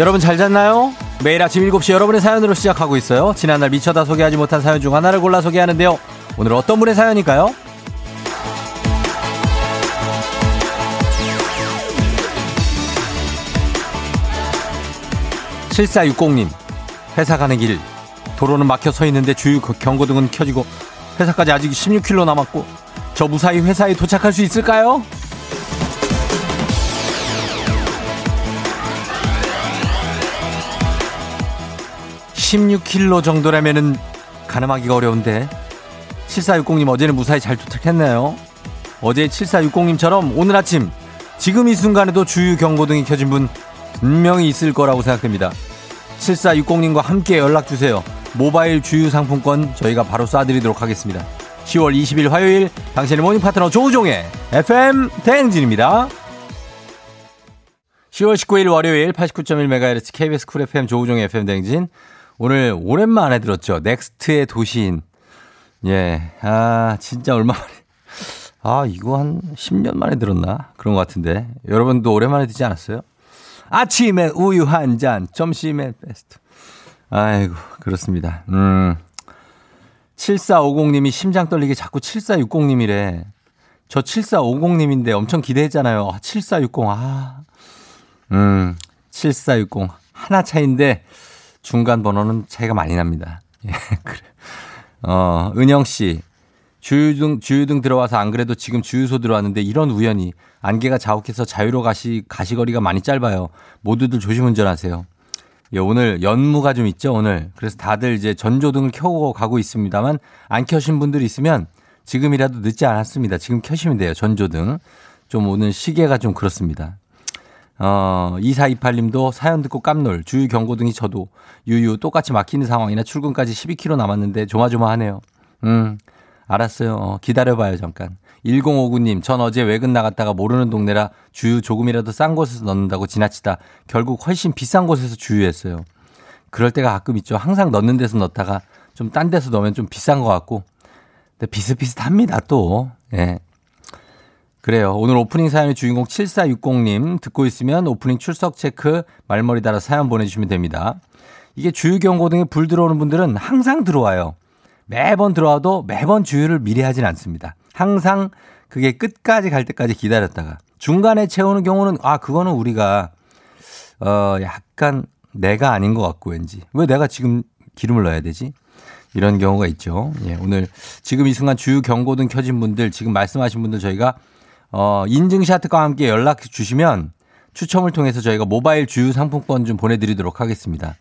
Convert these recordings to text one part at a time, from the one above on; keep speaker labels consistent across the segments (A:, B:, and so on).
A: 여러분 잘 잤나요? 매일 아침 7시 여러분의 사연으로 시작하고 있어요. 지난날 미쳐다 소개하지 못한 사연 중 하나를 골라 소개하는데요. 오늘 어떤 분의 사연일까요? 7460님, 회사 가는 길, 도로는 막혀 서 있는데 주유 경고등은 켜지고, 회사까지 아직 16km 남았고, 저 무사히 회사에 도착할 수 있을까요? 16km 정도라면은 가늠하기가 어려운데 7460님 어제는 무사히 잘 도착했나요? 어제 7460님처럼 오늘 아침 지금 이 순간에도 주유 경고등이 켜진 분 분명히 있을 거라고 생각됩니다. 7460님과 함께 연락 주세요. 모바일 주유 상품권 저희가 바로 쏴드리도록 하겠습니다. 10월 20일 화요일 당신의 모닝 파트너 조우종의 FM 대행진입니다. 10월 19일 월요일 89.1MHz KBS 쿨 FM 조우종의 FM 대행진 오늘 오랜만에 들었죠. 넥스트의 도시인. 예. 아, 진짜 얼마 만에. 아, 이거 한 10년 만에 들었나? 그런 것 같은데. 여러분도 오랜만에 듣지 않았어요? 아침에 우유 한 잔, 점심엔 fast. 아이고, 그렇습니다. 음. 7450님이 심장 떨리게 자꾸 7460님이래. 저 7450님인데 엄청 기대했잖아요. 아, 7460. 아. 음. 7460. 하나 차인데 중간 번호는 차이가 많이 납니다. 예, 그래. 어, 은영 씨. 주유등, 주유등 들어와서 안 그래도 지금 주유소 들어왔는데 이런 우연이 안개가 자욱해서 자유로 가시, 가시거리가 많이 짧아요. 모두들 조심 운전하세요. 예, 오늘 연무가 좀 있죠, 오늘. 그래서 다들 이제 전조등을 켜고 가고 있습니다만 안 켜신 분들 있으면 지금이라도 늦지 않았습니다. 지금 켜시면 돼요, 전조등. 좀 오늘 시계가 좀 그렇습니다. 어, 2428님도 사연 듣고 깜놀. 주유 경고등이 저도 유유 똑같이 막히는 상황이나 출근까지 12km 남았는데 조마조마하네요. 음, 알았어요. 어, 기다려봐요, 잠깐. 1059님, 전 어제 외근 나갔다가 모르는 동네라 주유 조금이라도 싼 곳에서 넣는다고 지나치다 결국 훨씬 비싼 곳에서 주유했어요. 그럴 때가 가끔 있죠. 항상 넣는 데서 넣다가 좀 딴 데서 넣으면 좀 비싼 것 같고. 근데 비슷비슷합니다, 또. 예. 그래요. 오늘 오프닝 사연의 주인공 7460님 듣고 있으면 오프닝 출석 체크 말머리 달아 사연 보내주시면 됩니다. 이게 주유 경고 등에 불 들어오는 분들은 항상 들어와요. 매번 들어와도 매번 주유를 미리 하진 않습니다. 항상 그게 끝까지 갈 때까지 기다렸다가 중간에 채우는 경우는 아 그거는 우리가 어 약간 내가 아닌 것 같고 왠지 왜 내가 지금 기름을 넣어야 되지? 이런 경우가 있죠. 예, 오늘 지금 이 순간 주유 경고등 켜진 분들 지금 말씀하신 분들 저희가 어, 인증샷과 함께 연락 주시면 추첨을 통해서 저희가 모바일 주유 상품권 좀 보내드리도록 하겠습니다.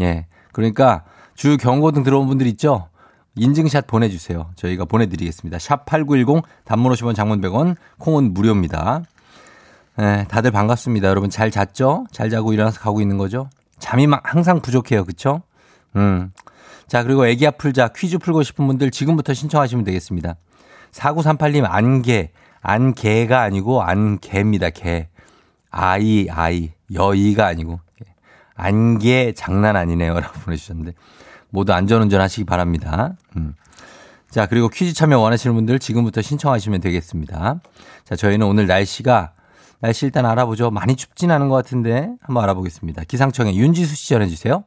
A: 예. 그러니까 주유 경고등 들어온 분들 있죠? 인증샷 보내주세요. 저희가 보내드리겠습니다. 샵 8910 단문 50원 장문 100원 콩은 무료입니다. 예, 다들 반갑습니다. 여러분 잘 잤죠? 잘 자고 일어나서 가고 있는 거죠? 잠이 막 항상 부족해요. 그쵸? 음. 자, 그리고 애기 아플자 퀴즈 풀고 싶은 분들 지금부터 신청하시면 되겠습니다. 4938님 안개 안개가 아니고 안개입니다. 개. 아이 아이 여의가 아니고 안개 장난 아니네요 라고 보내주셨는데 모두 안전운전 하시기 바랍니다. 음. 자 그리고 퀴즈 참여 원하시는 분들 지금부터 신청하시면 되겠습니다. 자 저희는 오늘 날씨가 날씨 일단 알아보죠. 많이 춥진 않은 것 같은데 한번 알아보겠습니다. 기상청에 윤지수 씨 전해주세요.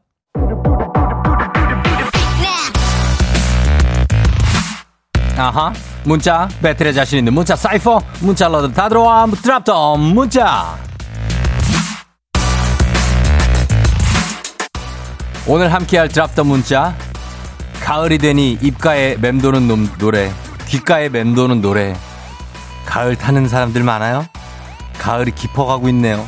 A: 아하 문자 배틀에 자신 있는 문자 사이퍼 문자 러들 다 들어와 드랍더 문자. 오늘 함께할 드랍더 문자 가을이 되니 입가에 맴도는 놈, 노래 귓가에 맴도는 노래. 가을 타는 사람들 많아요? 가을이 깊어가고 있네요.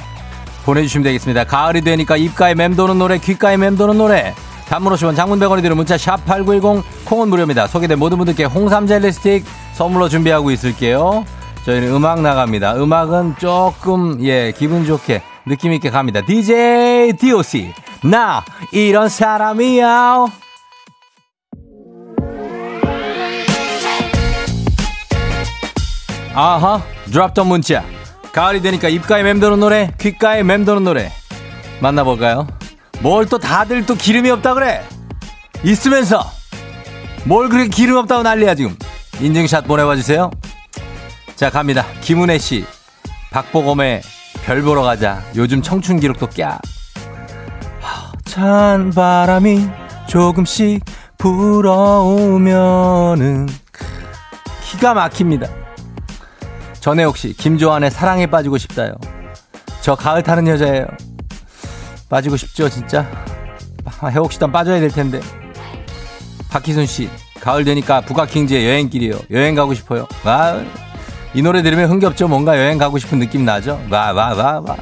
A: 보내주시면 되겠습니다. 가을이 되니까 입가에 맴도는 노래 귓가에 맴도는 노래. 단문 50원 장문 100원이 드는 문자 샵8910 콩은 무료입니다. 소개된 모든 분들께 홍삼 젤리 스틱 선물로 준비하고 있을게요. 저희는 음악 나갑니다. 음악은 조금 예 기분 좋게 느낌 있게 갑니다. DJ DOC 나 이런 사람이야. 아하 드랍던 문자 가을이 되니까 입가에 맴도는 노래 귓가에 맴도는 노래 만나볼까요? 뭘 또 다들 또 기름이 없다 그래? 있으면서 뭘 그렇게 기름 없다고 난리야 지금? 인증샷 보내봐 주세요. 자 갑니다. 김은혜 씨, 박보검의 별 보러 가자. 요즘 청춘 기록도 꺄. 찬 바람이 조금씩 불어오면은 기가 막힙니다. 전혜옥 씨, 김조한의 사랑에 빠지고 싶다요. 저 가을 타는 여자예요. 빠지고 싶죠, 진짜? 혜옥 씨도 빠져야 될 텐데. 박희순 씨, 가을 되니까 북악킹제 여행길이요. 여행 가고 싶어요. 와, 이 노래 들으면 흥겹죠? 뭔가 여행 가고 싶은 느낌 나죠? 와, 와, 와, 와.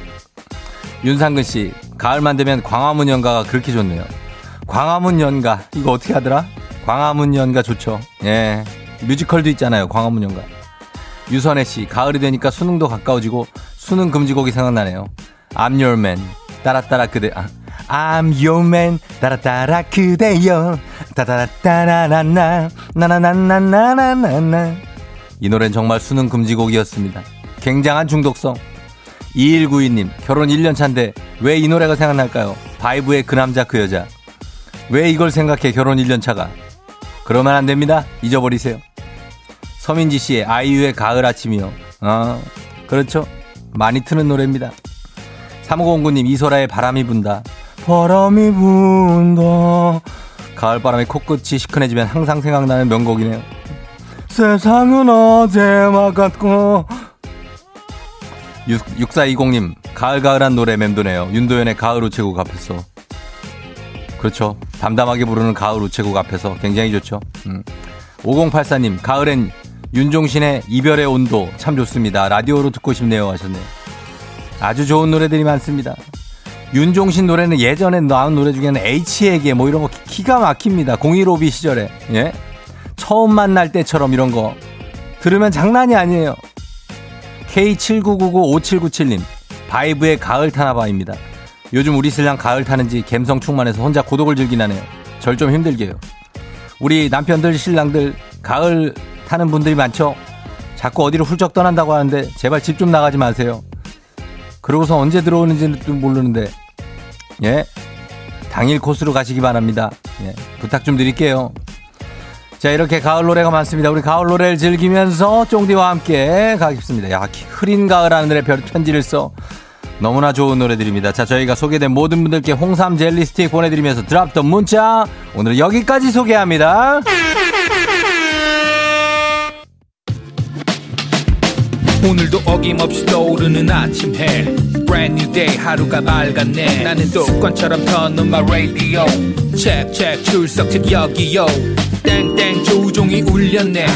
A: 윤상근 씨, 가을만 되면 광화문 연가가 그렇게 좋네요. 광화문 연가, 이거 어떻게 하더라? 광화문 연가 좋죠. 예. 뮤지컬도 있잖아요. 광화문 연가. 유선혜 씨, 가을이 되니까 수능도 가까워지고 수능 금지곡이 생각나네요. I'm your man. 따라따라 그대, 아, I'm your man. 따라따라 그대여. 따라따라나나. 나나나나나나나. 이 노래는 정말 수능 금지곡이었습니다. 굉장한 중독성. 2192님, 결혼 1년 차인데 왜 이 노래가 생각날까요? 바이브의 그 남자 그 여자. 왜 이걸 생각해 결혼 1년 차가? 그러면 안 됩니다. 잊어버리세요. 서민지 씨의 아이유의 가을 아침이요. 어, 그렇죠. 많이 트는 노래입니다. 3509님 이소라의 바람이 분다. 바람이 분다. 가을바람에 코끝이 시큰해지면 항상 생각나는 명곡이네요. 세상은 어제와 같고 6420님 가을가을한 노래 맴도네요. 윤도현의 가을 우체국 앞에서 그렇죠. 담담하게 부르는 가을 우체국 앞에서 굉장히 좋죠. 음. 5084님 가을엔 윤종신의 이별의 온도 참 좋습니다. 라디오로 듣고 싶네요 하셨네요. 아주 좋은 노래들이 많습니다. 윤종신 노래는 예전에 나온 노래 중에는 H에게 뭐 이런 거 기가 막힙니다. 015B 시절에. 예? 처음 만날 때처럼 이런 거 들으면 장난이 아니에요. K79995797님 바이브의 가을 타나바입니다. 요즘 우리 신랑 가을 타는지 갬성 충만해서 혼자 고독을 즐기나네요. 절 좀 힘들게 해요. 우리 남편들 신랑들 가을 타는 분들이 많죠. 자꾸 어디로 훌쩍 떠난다고 하는데 제발 집 좀 나가지 마세요. 그러고서 언제 들어오는지는 모르는데 예 당일 코스로 가시기 바랍니다. 예 부탁 좀 드릴게요. 자 이렇게 가을 노래가 많습니다. 우리 가을 노래를 즐기면서 쫑디와 함께 가겠습니다. 야 흐린 가을 하늘에 별 편지를 써 너무나 좋은 노래들입니다. 자 저희가 소개된 모든 분들께 홍삼 젤리 스틱 보내드리면서 드랍던 문자 오늘 여기까지 소개합니다.
B: 오늘도 어김없이 떠오르는 아침 해 Brand new day 하루가 밝았네. 나는 습관처럼 켜놓은 my radio. Check check 출석책 여기요. 땡땡 조종이 울렸네.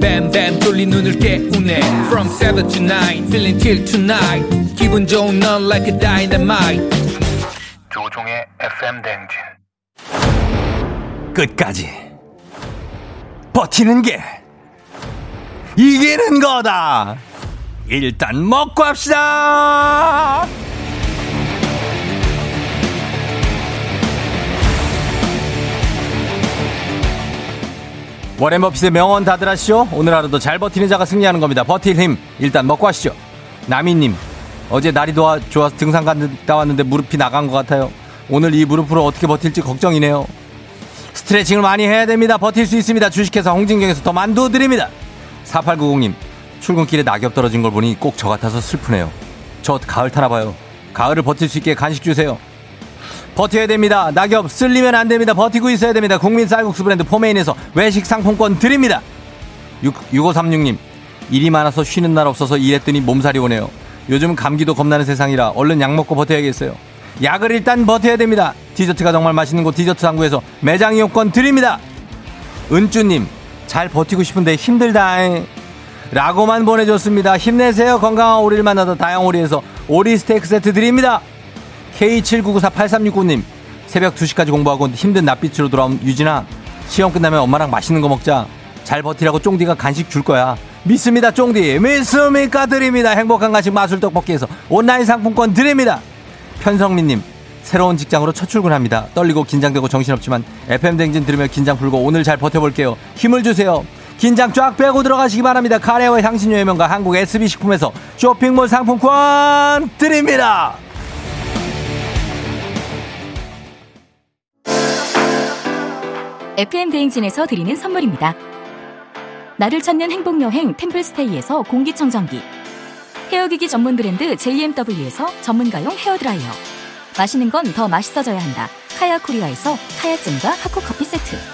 B: 뱀뱀 돌린 눈을 깨우네. From 7 to 9 feeling till tonight. 기분 좋은 넌 like a dynamite.
C: 조종의 FM 댕진.
A: 끝까지 버티는 게 이기는 거다. 일단 먹고 합시다. 워렌 버핏의 명언 다들 아시죠? 오늘 하루도 잘 버티는 자가 승리하는 겁니다. 버틸 힘 일단 먹고 하시죠. 나미님 어제 날이 좋아, 좋아서 등산 갔다 왔는데 무릎이 나간 것 같아요. 오늘 이 무릎으로 어떻게 버틸지 걱정이네요. 스트레칭을 많이 해야 됩니다. 버틸 수 있습니다. 주식회사 홍진경에서 더 만두 드립니다. 4890님 출근길에 낙엽 떨어진 걸 보니 꼭 저 같아서 슬프네요. 저 가을 타나 봐요. 가을을 버틸 수 있게 간식 주세요. 버텨야 됩니다. 낙엽 쓸리면 안 됩니다. 버티고 있어야 됩니다. 국민 쌀국수 브랜드 포메인에서 외식 상품권 드립니다. 6, 6536님 일이 많아서 쉬는 날 없어서 일했더니 몸살이 오네요. 요즘 감기도 겁나는 세상이라 얼른 약 먹고 버텨야겠어요. 약을 일단 버텨야 됩니다. 디저트가 정말 맛있는 곳 디저트 상구에서 매장 이용권 드립니다. 은주님 잘 버티고 싶은데 힘들다. 라고만 보내줬습니다. 힘내세요. 건강한 오리를 만나다 다양오리에서 오리 스테이크 세트 드립니다. K79948369님 새벽 2시까지 공부하고 힘든 낮빛으로 돌아온 유진아 시험 끝나면 엄마랑 맛있는 거 먹자. 잘 버티라고 쫑디가 간식 줄 거야. 믿습니다, 쫑디. 믿습니까? 드립니다. 행복한 간식 마술 떡볶이에서 온라인 상품권 드립니다. 편성민님, 새로운 직장으로 첫 출근합니다. 떨리고 긴장되고 정신없지만 FM 댕진 들으며 긴장 풀고 오늘 잘 버텨볼게요. 힘을 주세요. 긴장 쫙 빼고 들어가시기 바랍니다. 카레와 향신료 의 명가 한국 SB식품에서 쇼핑몰 상품권 드립니다.
D: FM 대행진에서 드리는 선물입니다. 나를 찾는 행복여행 템플스테이에서 공기청정기 헤어기기 전문 브랜드 JMW에서 전문가용 헤어드라이어 마시는 건 더 맛있어져야 한다. 카야 코리아에서 카야잼과 하코커피 세트.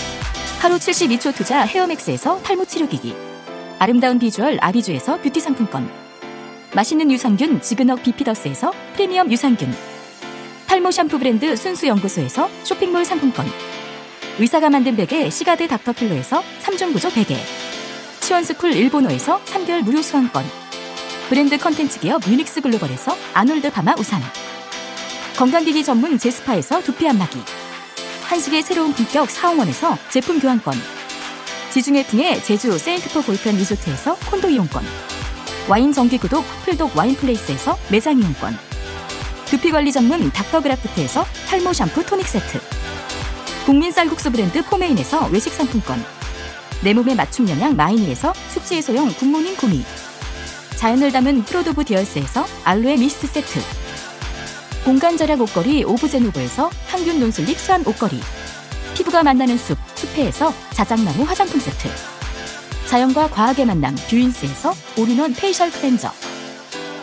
D: 하루 72초 투자 헤어맥스에서 탈모 치료기기. 아름다운 비주얼 아비주에서 뷰티 상품권. 맛있는 유산균 지그넉 비피더스에서 프리미엄 유산균. 탈모 샴푸 브랜드 순수연구소에서 쇼핑몰 상품권. 의사가 만든 베개 시가드 닥터필로에서 3종 구조 베개. 시원스쿨 일본어에서 3개월 무료 수강권. 브랜드 콘텐츠 기업 유닉스 글로벌에서 아놀드 파마 우산. 건강기기 전문 제스파에서 두피 안마기. 한식의 새로운 품격 사홍원에서 제품 교환권. 지중해 풍의 제주 세인트포 골프앤 리조트에서 콘도 이용권. 와인 정기구독 풀독 와인플레이스에서 매장 이용권. 두피관리 전문 닥터그라프트에서 탈모 샴푸 토닉 세트. 국민 쌀국수 브랜드 포메인에서 외식 상품권. 내 몸에 맞춤 영양 마이니에서 숙취 해소용 굿모닝 구미. 자연을 담은 프로도브 디얼스에서 알로에 미스트 세트. 공간 절약 옷걸이 오브제노브에서 항균 non-slip 수한 옷걸이. 피부가 만나는 숲, 숲회에서 자작나무 화장품 세트. 자연과 과학의 만남 뷰인스에서 all-in-one facial cleanser.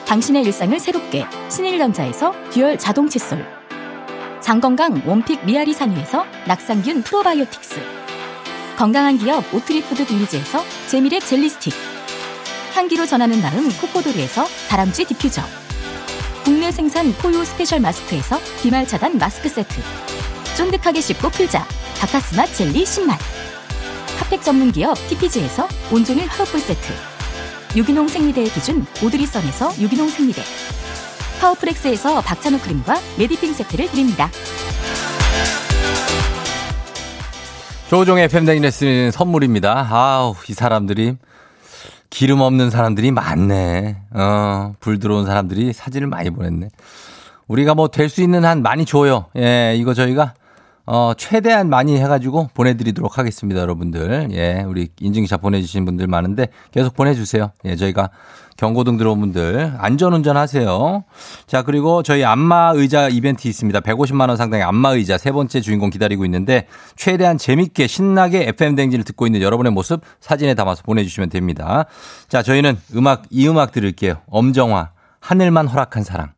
D: 당신의 일상을 새롭게 신일전자에서 dual 자동 칫솔. 장건강 one pick 미아리 산유에서 낙산균 프로바이오틱스. 건강한 기업 오트리푸드 빌리지에서 재미랩 젤리 스틱. 향기로 전하는 나름 코코도르에서 다람쥐 디퓨저. 국내 생산 포유 스페셜 마스크에서 비말 차단 마스크 세트. 쫀득하게 씹고 풀자. 박카스맛 젤리 10만. 핫팩 전문 기업 TPG에서 온종일 화롯불 세트. 유기농 생리대의 기준 오드리선에서 유기농 생리대. 파워프렉스에서 박찬호 크림과 메디핑 세트를 드립니다.
A: 조종의 댕진에 쓰는 선물입니다. 아우, 이 사람들이 기름 없는 사람들이 많네. 어, 불 들어온 사람들이 사진을 많이 보냈네. 우리가 뭐 될 수 있는 한 많이 줘요. 예, 이거 저희가 어, 최대한 많이 해가지고 보내드리도록 하겠습니다, 여러분들. 예, 우리 인증샷 보내주신 분들 많은데 계속 보내주세요. 예, 저희가 경고등 들어온 분들 안전운전 하세요. 자, 그리고 저희 안마 의자 이벤트 있습니다. 150만원 상당의 안마 의자 세 번째 주인공 기다리고 있는데 최대한 재밌게 신나게 FM댕진을 듣고 있는 여러분의 모습 사진에 담아서 보내주시면 됩니다. 자, 저희는 음악, 이 음악 들을게요. 엄정화, 하늘만 허락한 사랑.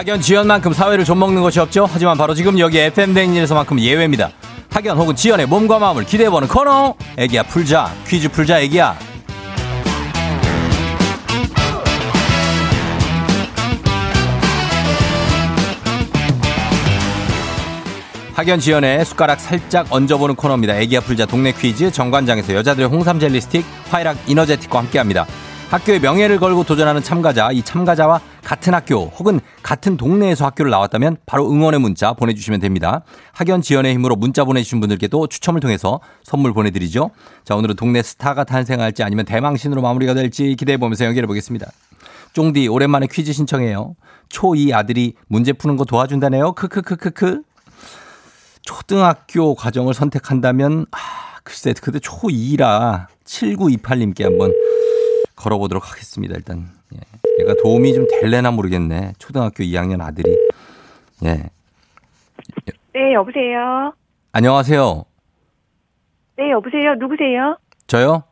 A: 학연 지연만큼 사회를 좀먹는 것이 없죠. 하지만 바로 지금 여기 FM 댕진에서만큼 예외입니다. 학연 혹은 지연의 몸과 마음을 기대해보는 코너. 애기야 풀자. 퀴즈 풀자 애기야. 학연 지연의 숟가락 살짝 얹어보는 코너입니다. 애기야 풀자 동네 퀴즈 정관장에서 여자들의 홍삼 젤리 스틱 화이락 이너제틱과 함께합니다. 학교의 명예를 걸고 도전하는 참가자, 이 참가자와 같은 학교 혹은 같은 동네에서 학교를 나왔다면 바로 응원의 문자 보내주시면 됩니다. 학연 지연의 힘으로 문자 보내주신 분들께도 추첨을 통해서 선물 보내드리죠. 자, 오늘은 동네 스타가 탄생할지 아니면 대망신으로 마무리가 될지 기대해보면서 연결해 보겠습니다. 쫑디, 오랜만에 퀴즈 신청해요. 초2 아들이 문제 푸는 거 도와준다네요. 크크크크크. 초등학교 과정을 선택한다면, 아, 글쎄, 근데 초2라 7928님께 한번 걸어보도록 하겠습니다. 일단 예. 얘가 도움이 좀 될래나 모르겠네. 초등학교 2학년 아들이. 예.
E: 네, 여보세요.
A: 안녕하세요.
E: 네, 여보세요. 누구세요?
A: 저요?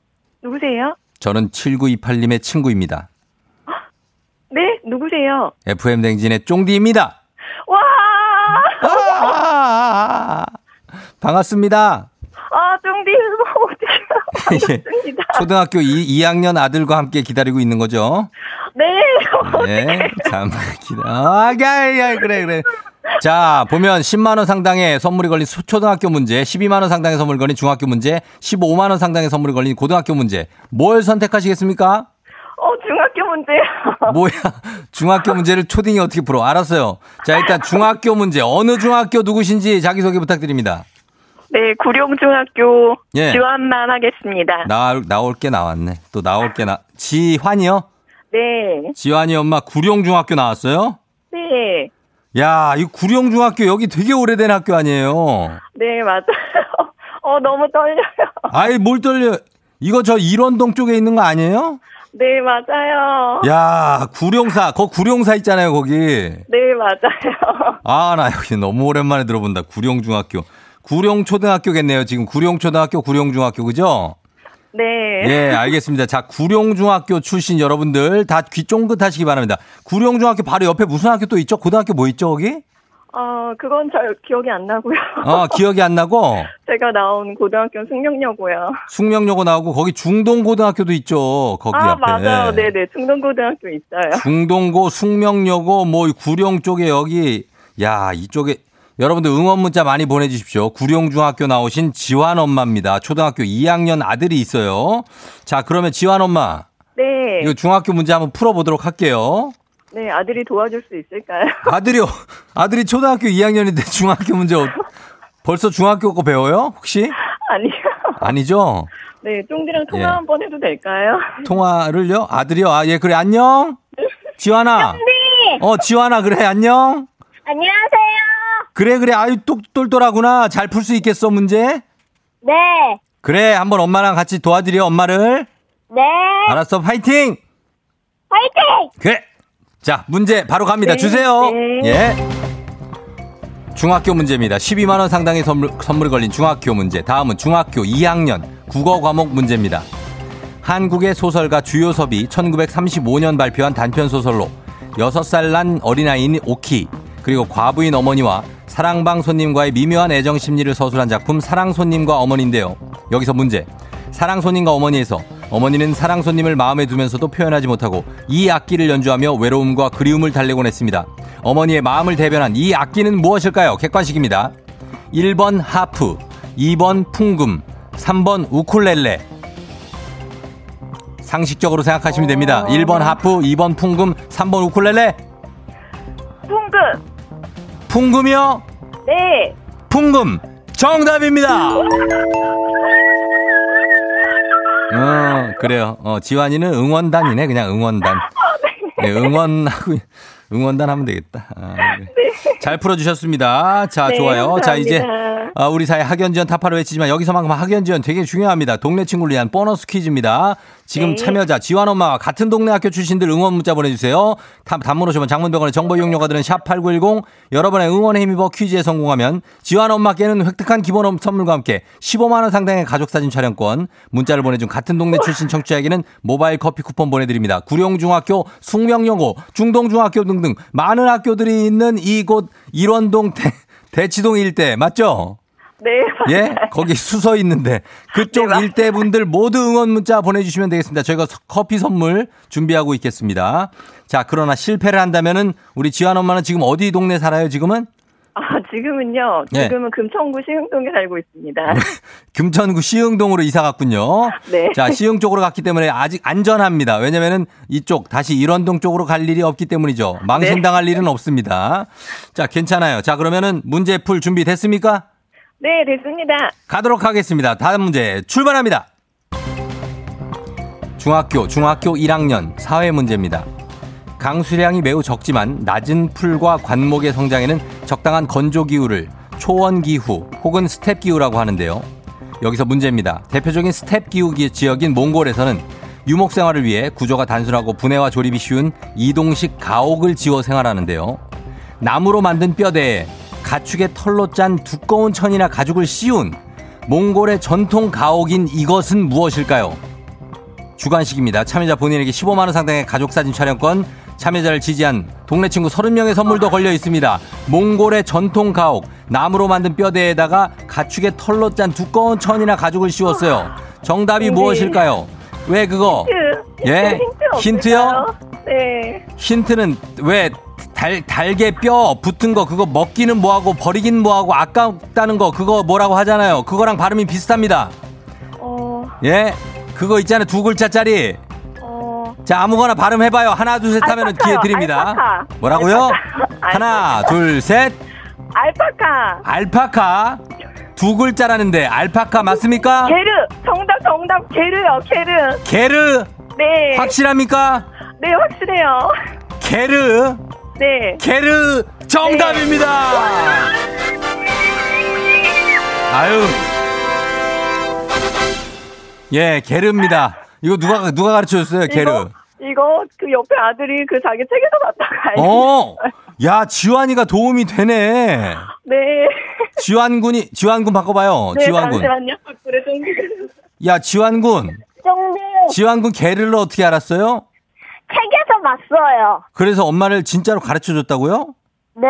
E: 누구세요?
A: 저는 7928님의 친구입니다.
E: 네, 누구세요?
A: FM 댕진의 쫑디입니다.
E: 와!
A: 아, 반갑습니다.
E: 반갑습니다.
A: 초등학교 2, 2학년 아들과 함께 기다리고 있는 거죠?
E: 네.
A: 네. 잠 기다. 아, 야, 야, 그래, 그래. 자, 보면 10만원 상당의 선물이 걸린 소- 초등학교 문제, 12만원 상당의 선물이 걸린 중학교 문제, 15만원 상당의 선물이 걸린 고등학교 문제. 뭘 선택하시겠습니까?
E: 어, 중학교 문제요.
A: 뭐야. 중학교 문제를 초딩이 어떻게 풀어? 알았어요. 자, 일단 중학교 문제. 어느 중학교 누구신지 자기소개 부탁드립니다.
E: 네, 구룡중학교
A: 예.
E: 지원만 하겠습니다.
A: 나, 나올 게 나왔네. 또 나올 게 나, 지환이요?
E: 네.
A: 지환이 엄마 구룡중학교 나왔어요?
E: 네.
A: 야, 이 구룡중학교 여기 되게 오래된 학교 아니에요?
E: 네, 맞아요. 어, 너무 떨려요.
A: 아이, 뭘 떨려. 이거 저 일원동 쪽에 있는 거 아니에요?
E: 네, 맞아요.
A: 야, 구룡사. 거 구룡사 있잖아요, 거기.
E: 네, 맞아요.
A: 아, 나 여기 너무 오랜만에 들어본다. 구룡중학교. 구룡초등학교겠네요. 지금 구룡초등학교, 구룡중학교, 그죠?
E: 네.
A: 예, 알겠습니다. 자, 구룡중학교 출신 여러분들 다 귀 쫑긋 하시기 바랍니다. 구룡중학교 바로 옆에 무슨 학교 또 있죠? 고등학교 뭐 있죠, 거기?
E: 어, 그건 잘 기억이 안 나고요.
A: 어, 기억이 안 나고,
E: 제가 나온 고등학교 숙명여고요.
A: 숙명여고 나오고, 거기 중동고등학교도 있죠. 거기
E: 아,
A: 앞에.
E: 맞아요. 네 네. 중동고등학교 있어요.
A: 중동고, 숙명여고, 뭐, 구룡 쪽에 여기, 야, 이쪽에, 여러분들 응원 문자 많이 보내주십시오. 구룡중학교 나오신 지환 엄마입니다. 초등학교 2학년 아들이 있어요. 자, 그러면 지환 엄마,
E: 네.
A: 이거 중학교 문제 한번 풀어보도록 할게요.
E: 네, 아들이 도와줄 수 있을까요?
A: 아들이요, 아들이 초등학교 2학년인데 중학교 문제 어- 벌써 중학교 거 배워요? 혹시?
E: 아니요.
A: 아니죠?
E: 네, 쫑디랑 통화
A: 예.
E: 한번 해도 될까요?
A: 통화를요? 아들이요? 아, 예, 그래, 안녕? 지환아. 어, 지환아, 그래, 안녕?
F: 안녕하세요.
A: 그래, 그래, 아유, 똑, 똘똘하구나. 잘 풀 수 있겠어, 문제?
F: 네.
A: 그래, 한번 엄마랑 같이 도와드려, 엄마를.
F: 네.
A: 알았어, 파이팅!
F: 화이팅!
A: 그래! 자, 문제 바로 갑니다.
E: 네,
A: 주세요.
E: 네.
A: 예. 중학교 문제입니다. 12만 원 상당의 선물, 선물이 걸린 중학교 문제. 다음은 중학교 2학년 국어 과목 문제입니다. 한국의 소설가 주요섭이 1935년 발표한 단편 소설로 6살 난 어린아이인 오키, 그리고 과부인 어머니와 사랑방 손님과의 미묘한 애정 심리를 서술한 작품 사랑 손님과 어머니인데요. 여기서 문제. 사랑 손님과 어머니에서 어머니는 사랑 손님을 마음에 두면서도 표현하지 못하고 이 악기를 연주하며 외로움과 그리움을 달래곤 했습니다. 어머니의 마음을 대변한 이 악기는 무엇일까요? 객관식입니다. 1번 하프, 2번 풍금, 3번 우쿨렐레. 상식적으로 생각하시면 됩니다. 1번 하프, 2번 풍금, 3번 우쿨렐레.
E: 풍금!
A: 풍금이요?
E: 네.
A: 풍금 정답입니다. 어 그래요. 어 지환이는 응원단이네 그냥 응원단. 네, 응원하고 응원단 하면 되겠다. 아, 네. 잘 풀어주셨습니다. 자
E: 네,
A: 좋아요. 자 이제
E: 감사합니다.
A: 아, 우리 사회 학연지원 타파로 외치지만 여기서만큼 학연지원 되게 중요합니다. 동네 친구를 위한 보너스 퀴즈입니다. 지금
E: 네.
A: 참여자 지환 엄마와 같은 동네 학교 출신들 응원 문자 보내주세요. 단- 단문 오시면 장문병원의 정보 이용료가 드는 샵8910 여러분의 응원에 힘입어 퀴즈에 성공하면 지환 엄마께는 획득한 기본 선물과 함께 15만 원 상당의 가족사진 촬영권 문자를 보내준 같은 동네 출신 청취자에게는 모바일 커피 쿠폰 보내드립니다. 구룡중학교, 숙명여고, 중동중학교 등등 많은 학교들이 있는 이곳 일원동 대, 대치동 일대 맞죠?
E: 네.
A: 예? 거기 수서 있는데 그쪽
E: 네,
A: 일대 분들 모두 응원 문자 보내주시면 되겠습니다. 저희가 서- 커피 선물 준비하고 있겠습니다. 자, 그러나 실패를 한다면은 우리 지환 엄마는 지금 어디 동네 살아요, 지금은?
E: 아, 지금은요.
A: 네.
E: 지금은 금천구 시흥동에 살고 있습니다.
A: 금천구 시흥동으로 이사 갔군요.
E: 네.
A: 자, 시흥 쪽으로 갔기 때문에 아직 안전합니다. 왜냐면은 이쪽 다시 일원동 쪽으로 갈 일이 없기 때문이죠. 망신당할 일은 없습니다. 자, 괜찮아요. 자, 그러면은 문제 풀 준비 됐습니까?
E: 네, 됐습니다.
A: 가도록 하겠습니다. 다음 문제 출발합니다. 중학교, 중학교 1학년 사회 문제입니다. 강수량이 매우 적지만 낮은 풀과 관목의 성장에는 적당한 건조 기후를 초원 기후 혹은 스텝 기후라고 하는데요. 여기서 문제입니다. 대표적인 스텝 기후 기- 지역인 몽골에서는 유목 생활을 위해 구조가 단순하고 분해와 조립이 쉬운 이동식 가옥을 지어 생활하는데요. 나무로 만든 뼈대에 가축의 털로 짠 두꺼운 천이나 가죽을 씌운 몽골의 전통 가옥인 이것은 무엇일까요? 주관식입니다. 참여자 본인에게 15만원 상당의 가족사진 촬영권, 참여자를 지지한 동네 친구 30명의 선물도 걸려 있습니다. 몽골의 전통 가옥, 나무로 만든 뼈대에다가 가축의 털로 짠 두꺼운 천이나 가죽을 씌웠어요. 정답이
E: 네.
A: 무엇일까요? 왜 그거?
E: 힌트.
A: 예?
E: 힌트? 없을까요? 네.
A: 힌트는 왜 달, 달개 뼈 붙은 거 그거 먹기는 뭐하고 버리기는 뭐하고 아깝다는 거 그거 뭐라고 하잖아요. 그거랑 발음이 비슷합니다.
E: 어,
A: 예? 그거 있잖아요. 두 글자짜리.
E: 어.
A: 자, 아무거나 발음해봐요. 하나, 둘, 셋 하면 기회. 드립니다.
E: 알파카.
A: 뭐라고요?
E: 알파카.
A: 하나, 둘, 셋.
E: 알파카.
A: 알파카. 두 글자라는데 알파카 맞습니까?
E: 게르. 정답, 정답. 게르요, 게르.
A: 게르.
E: 네.
A: 확실합니까?
E: 네, 확실해요.
A: 게르.
E: 네.
A: 게르 정답입니다. 아유. 예, 게르입니다. 이거 누가 누가 가르쳐 줬어요, 게르?
E: 이거, 그 옆에 아들이 그 자기 책에서 봤다가
A: 어. 야, 지환이가 도움이 되네.
E: 네.
A: 지환군이 지환군 바꿔 봐요.
E: 네,
A: 지환군.
E: 잠시만요. 그래, 좀.
A: 야, 지환군. 지환군 게르를 어떻게 알았어요?
F: 책에서 봤어요.
A: 그래서 엄마를 진짜로 가르쳐 줬다고요?
F: 네.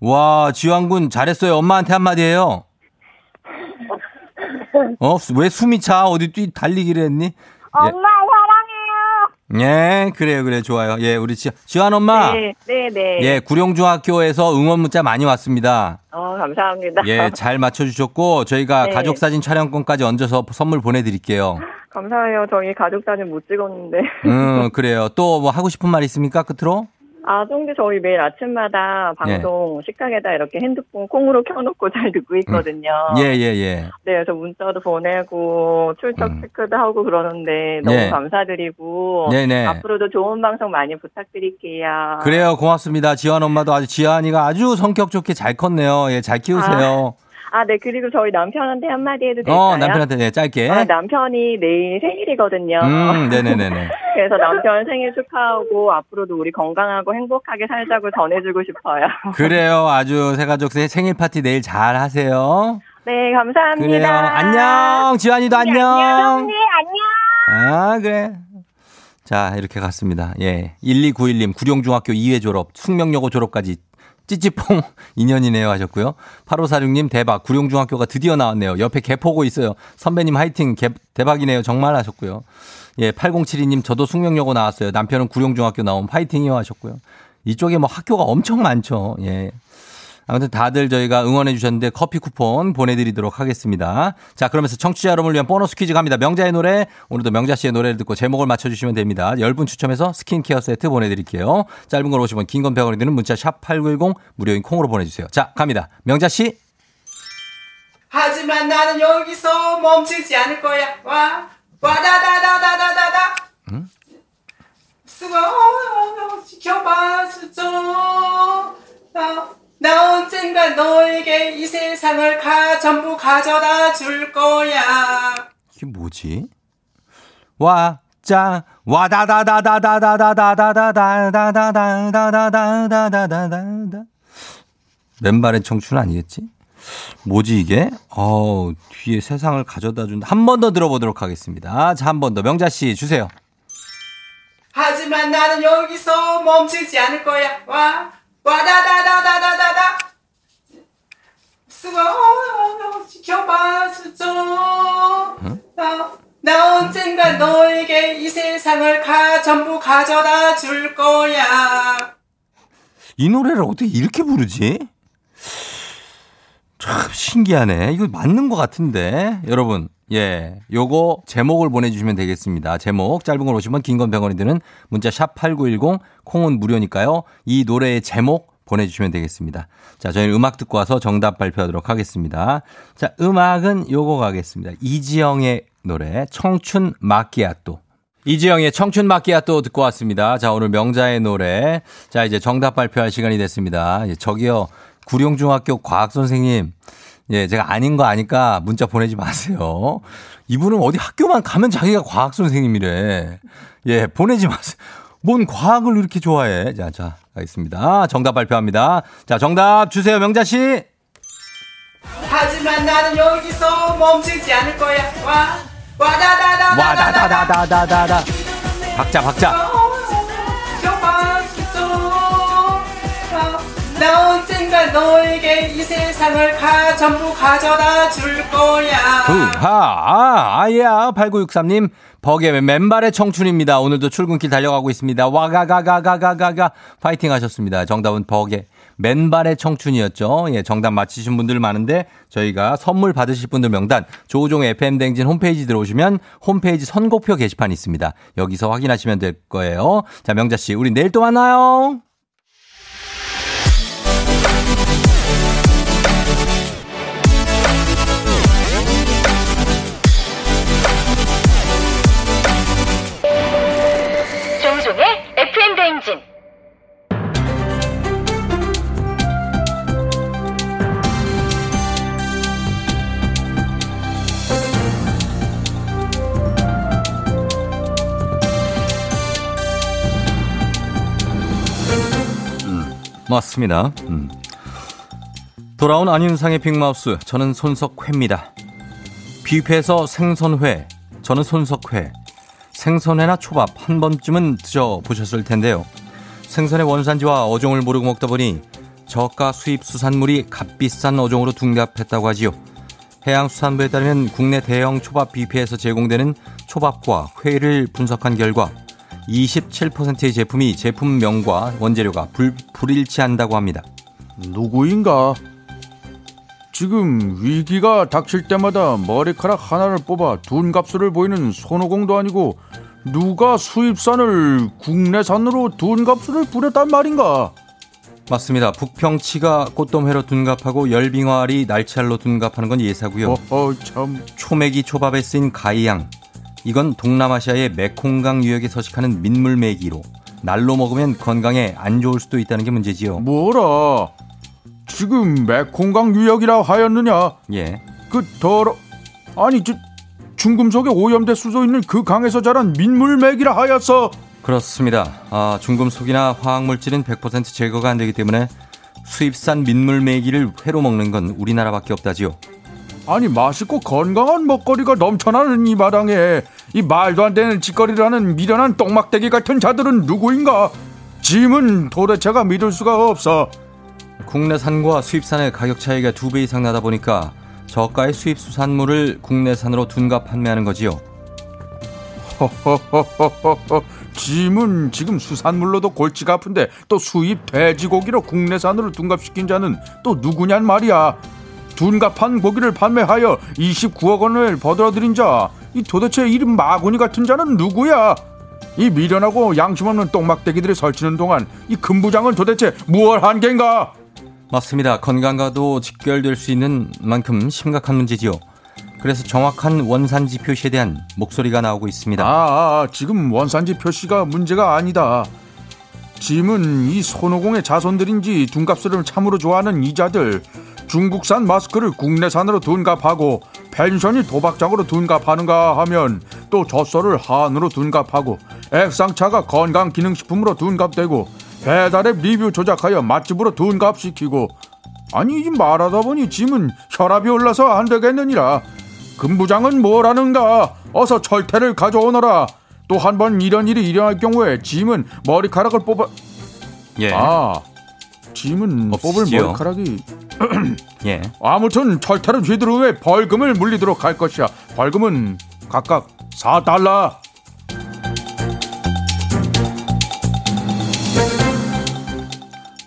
A: 와, 지환군 잘했어요. 엄마한테 한마디 해요. 어, 왜 숨이 차? 어디 뛰 달리기를 했니?
F: 엄마.
A: 예, 그래요, 그래, 좋아요. 예, 우리 지, 지환 엄마.
E: 네, 네, 네.
A: 예, 구룡중학교에서 응원 문자 많이 왔습니다.
E: 어, 감사합니다.
A: 예, 잘 맞춰주셨고, 저희가
E: 네.
A: 가족사진 촬영권까지 얹어서 선물 보내드릴게요.
E: 감사해요. 저희 가족 사진 못 찍었는데.
A: 음, 그래요. 또 뭐 하고 싶은 말 있습니까? 끝으로?
E: 아, 송디 저희 매일 아침마다 방송 식탁에다 이렇게 핸드폰 콩으로 켜놓고 잘 듣고 있거든요.
A: 예, 예, 예.
E: 네, 그래서 문자도 보내고 출석
A: 음.
E: 체크도 하고 그러는데 너무
A: 네.
E: 감사드리고
A: 네네.
E: 앞으로도 좋은 방송 많이 부탁드릴게요.
A: 그래요, 고맙습니다. 지환 엄마도 아주, 지환이가 아주 성격 좋게 잘 컸네요. 예, 잘 키우세요.
E: 아, 네, 그리고 저희 남편한테 한마디 해도 될까요?
A: 어, 남편한테 네, 짧게.
E: 아, 남편이 내일 생일이거든요.
A: 음, 네네네네.
E: 그래서 남편 생일 축하하고 앞으로도 우리 건강하고 행복하게 살자고 전해주고 싶어요.
A: 그래요. 아주 새가족 새 생일 파티 내일 잘 하세요.
E: 네, 감사합니다.
A: 그래요. 안녕. 지환이도 안녕.
F: 형님 안녕.
A: 아, 그래. 자, 이렇게 갔습니다. 예. 1291님, 구룡중학교 2회 졸업, 숙명여고 졸업까지 찌찌뽕 인연이네요 하셨고요. 8546님, 대박. 구룡중학교가 드디어 나왔네요. 옆에 개포고 있어요. 선배님 화이팅. 개, 대박이네요. 정말 하셨고요. 예, 8072님, 저도 숙명여고 나왔어요. 남편은 구룡중학교 나온 화이팅이요 하셨고요. 이쪽에 뭐 학교가 엄청 많죠. 예. 아무튼 다들 저희가 응원해 주셨는데 커피 쿠폰 보내드리도록 하겠습니다. 자, 그러면서 청취자 여러분을 위한 보너스 퀴즈 갑니다. 명자의 노래, 오늘도 명자 씨의 노래를 듣고 제목을 맞춰주시면 됩니다. 10분 추첨해서 스킨케어 세트 보내드릴게요. 짧은 걸 오시면 긴건 100원이 드는 문자 샵 8910 무료인 콩으로 보내주세요. 자, 갑니다. 명자 씨.
G: 하지만 나는 여기서 멈추지 않을 거야. 와, 와다다다다다다다.
A: 응?
G: 수고 지켜봐 주죠. 나, 나 언젠가 너에게 이 세상을 가 전부 가져다 줄 거야.
A: 이게 뭐지? 와, 짜, 와다다다다다다다다다다다다다다다다다다다. 맨발의 청춘 아니겠지? 뭐지 이게? 어우, 뒤에 세상을 가져다 준다. 한번더 들어보도록 하겠습니다. 자, 한번 더. 명자 씨 주세요.
G: 하지만 나는 여기서 멈추지 않을 거야. 와, 와다다다다다다다. 수고 지켜봐. 나, 나 언젠가 너에게 이 세상을 가 전부 가져다 줄 거야.
A: 이 노래를 어떻게 이렇게 부르지? 참 신기하네. 이거 맞는 것 같은데. 여러분, 예. 요거 제목을 보내주시면 되겠습니다. 제목, 짧은 걸 오시면 긴 건 100원이 드는 문자 샵 8910, 콩은 무료니까요. 이 노래의 제목 보내주시면 되겠습니다. 자, 저희는 음악 듣고 와서 정답 발표하도록 하겠습니다. 자, 음악은 요거 가겠습니다. 이지영의 노래, 청춘 마끼아또. 이지영의 청춘 마끼아또 듣고 왔습니다. 자, 오늘 명자의 노래. 자, 이제 정답 발표할 시간이 됐습니다. 예, 저기요, 구룡중학교 과학선생님. 예, 제가 아닌 거 아니까 문자 보내지 마세요. 이분은 어디 학교만 가면 자기가 과학 선생님이래. 예, 보내지 마세요. 뭔 과학을 이렇게 좋아해. 자, 자, 가겠습니다. 정답 발표합니다. 자, 정답 주세요, 명자 씨.
G: 하지만 나는 여기서 멈추지 않을 거야. 와, 와다다다다다다.
A: 와다다다다다다다. 박자, 박자.
G: 나 언젠가 너에게 이 세상을 가 전부 가져다 줄 거야.
A: 우하, 아, 아야, 8963님, 버게 맨발의 청춘입니다. 오늘도 출근길 달려가고 있습니다. 와가가가가가가가, 파이팅 하셨습니다. 정답은 버게 맨발의 청춘이었죠. 예, 정답 맞히신 분들 많은데, 저희가 선물 받으실 분들 명단, 조우종 FM댕진 홈페이지 들어오시면, 홈페이지 선곡표 게시판 있습니다. 여기서 확인하시면 될 거예요. 자, 명자 씨, 우리 내일 또 만나요. 맞습니다. 음. 돌아온 안윤상의 빅마우스. 저는 손석회입니다. 뷔페에서 생선회. 저는 손석회. 생선회나 초밥 한 번쯤은 드셔보셨을 텐데요. 생선의 원산지와 어종을 모르고 먹다 보니 저가 수입 수산물이 값비싼 어종으로 둔갑했다고 하지요. 해양수산부에 따르면 국내 대형 초밥 뷔페에서 제공되는 초밥과 회를 분석한 결과 27%의 제품이 제품명과 원재료가 불, 불일치한다고 합니다.
H: 누구인가? 지금 위기가 닥칠 때마다 머리카락 하나를 뽑아 둔 값을 보이는 손오공도 아니고 누가 수입산을 국내산으로 둔값을 부렸단 말인가?
A: 맞습니다. 북평치가 꽃돔회로 둔갑하고 열빙어알이 날치알로 둔갑하는 건 예사고요.
H: 어, 참.
A: 초메기 초밥에 쓰인 가이양. 이건 동남아시아의 메콩강 유역에 서식하는 민물메기로 날로 먹으면 건강에 안 좋을 수도 있다는 게 문제지요.
H: 뭐라? 지금 메콩강 유역이라 하였느냐?
A: 예.
H: 그 더러 아니 저 중금속에 오염될 수도 있는 그 강에서 자란 민물맥이라 하였어.
A: 그렇습니다. 아, 중금속이나 화학물질은 100% 제거가 안 되기 때문에 수입산 민물메기를 회로 먹는 건 우리나라밖에 없다지요.
H: 아니 맛있고 건강한 먹거리가 넘쳐나는 이 마당에 이 말도 안 되는 짓거리를 하는 미련한 똥막대기 같은 자들은 누구인가? 짐은 도대체가 믿을 수가 없어.
A: 국내산과 수입산의 가격 차이가 두 배 이상 나다 보니까 저가의 수입 수산물을 국내산으로 둔갑 판매하는 거지요.
H: 허허허허허 짐은 지금 수산물로도 골치가 아픈데 또 수입 돼지고기로 국내산으로 둔갑시킨 자는 또 누구냔 말이야. 둔갑한 고기를 판매하여 29억 원을 벌어들인 자, 이 도대체 이름 마구니 같은 자는 누구야? 이 미련하고 양심 없는 똥막대기들이 설치는 동안 이 금부장은 도대체 무얼 한 겐가?
A: 맞습니다. 건강과도 직결될 수 있는 만큼 심각한 문제지요. 그래서 정확한 원산지 표시에 대한 목소리가 나오고 있습니다.
H: 아, 아, 지금 원산지 표시가 문제가 아니다. 짐은 이 손오공의 자손들인지 둔갑스를 참으로 좋아하는 이자들 중국산 마스크를 국내산으로 둔갑하고 펜션이 도박장으로 둔갑하는가 하면 또 젖소를 한우로 둔갑하고 액상차가 건강기능식품으로 둔갑되고 배달앱 리뷰 조작하여 맛집으로 둔갑시키고 아니 이 말하다 보니 짐은 혈압이 올라서 안 되겠느니라 금부장은 뭐라는가 어서 철퇴를 가져오너라 또 한 번 이런 일이 일어날 경우에 짐은 머리카락을 뽑아
A: 예.
H: 아 짐은 뽑을
A: 없으시죠?
H: 머리카락이
A: 예.
H: 아무튼 철퇴를 휘두른 후에 벌금을 물리도록 할 것이야 벌금은 각각 4달러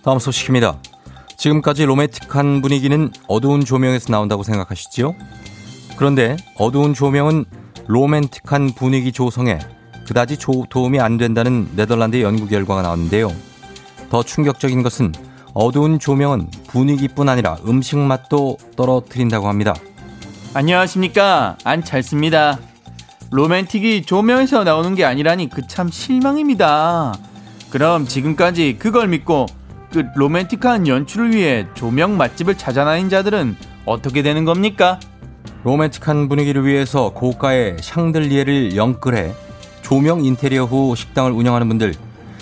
A: 다음 소식입니다. 지금까지 로맨틱한 분위기는 어두운 조명에서 나온다고 생각하시지요? 그런데 어두운 조명은 로맨틱한 분위기 조성에 그다지 조- 도움이 안 된다는 네덜란드의 연구 결과가 나왔는데요. 더 충격적인 것은 어두운 조명은 분위기뿐 아니라 음식 맛도 떨어뜨린다고 합니다.
I: 안녕하십니까 안찰습니다 로맨틱이 조명에서 나오는 게 아니라니 그 참 실망입니다 그럼 지금까지 그걸 믿고 그 로맨틱한 연출을 위해 조명 맛집을 찾아다닌 자들은 어떻게 되는 겁니까?
A: 로맨틱한 분위기를 위해서 고가의 샹들리에를 영끌해 조명 인테리어 후 식당을 운영하는 분들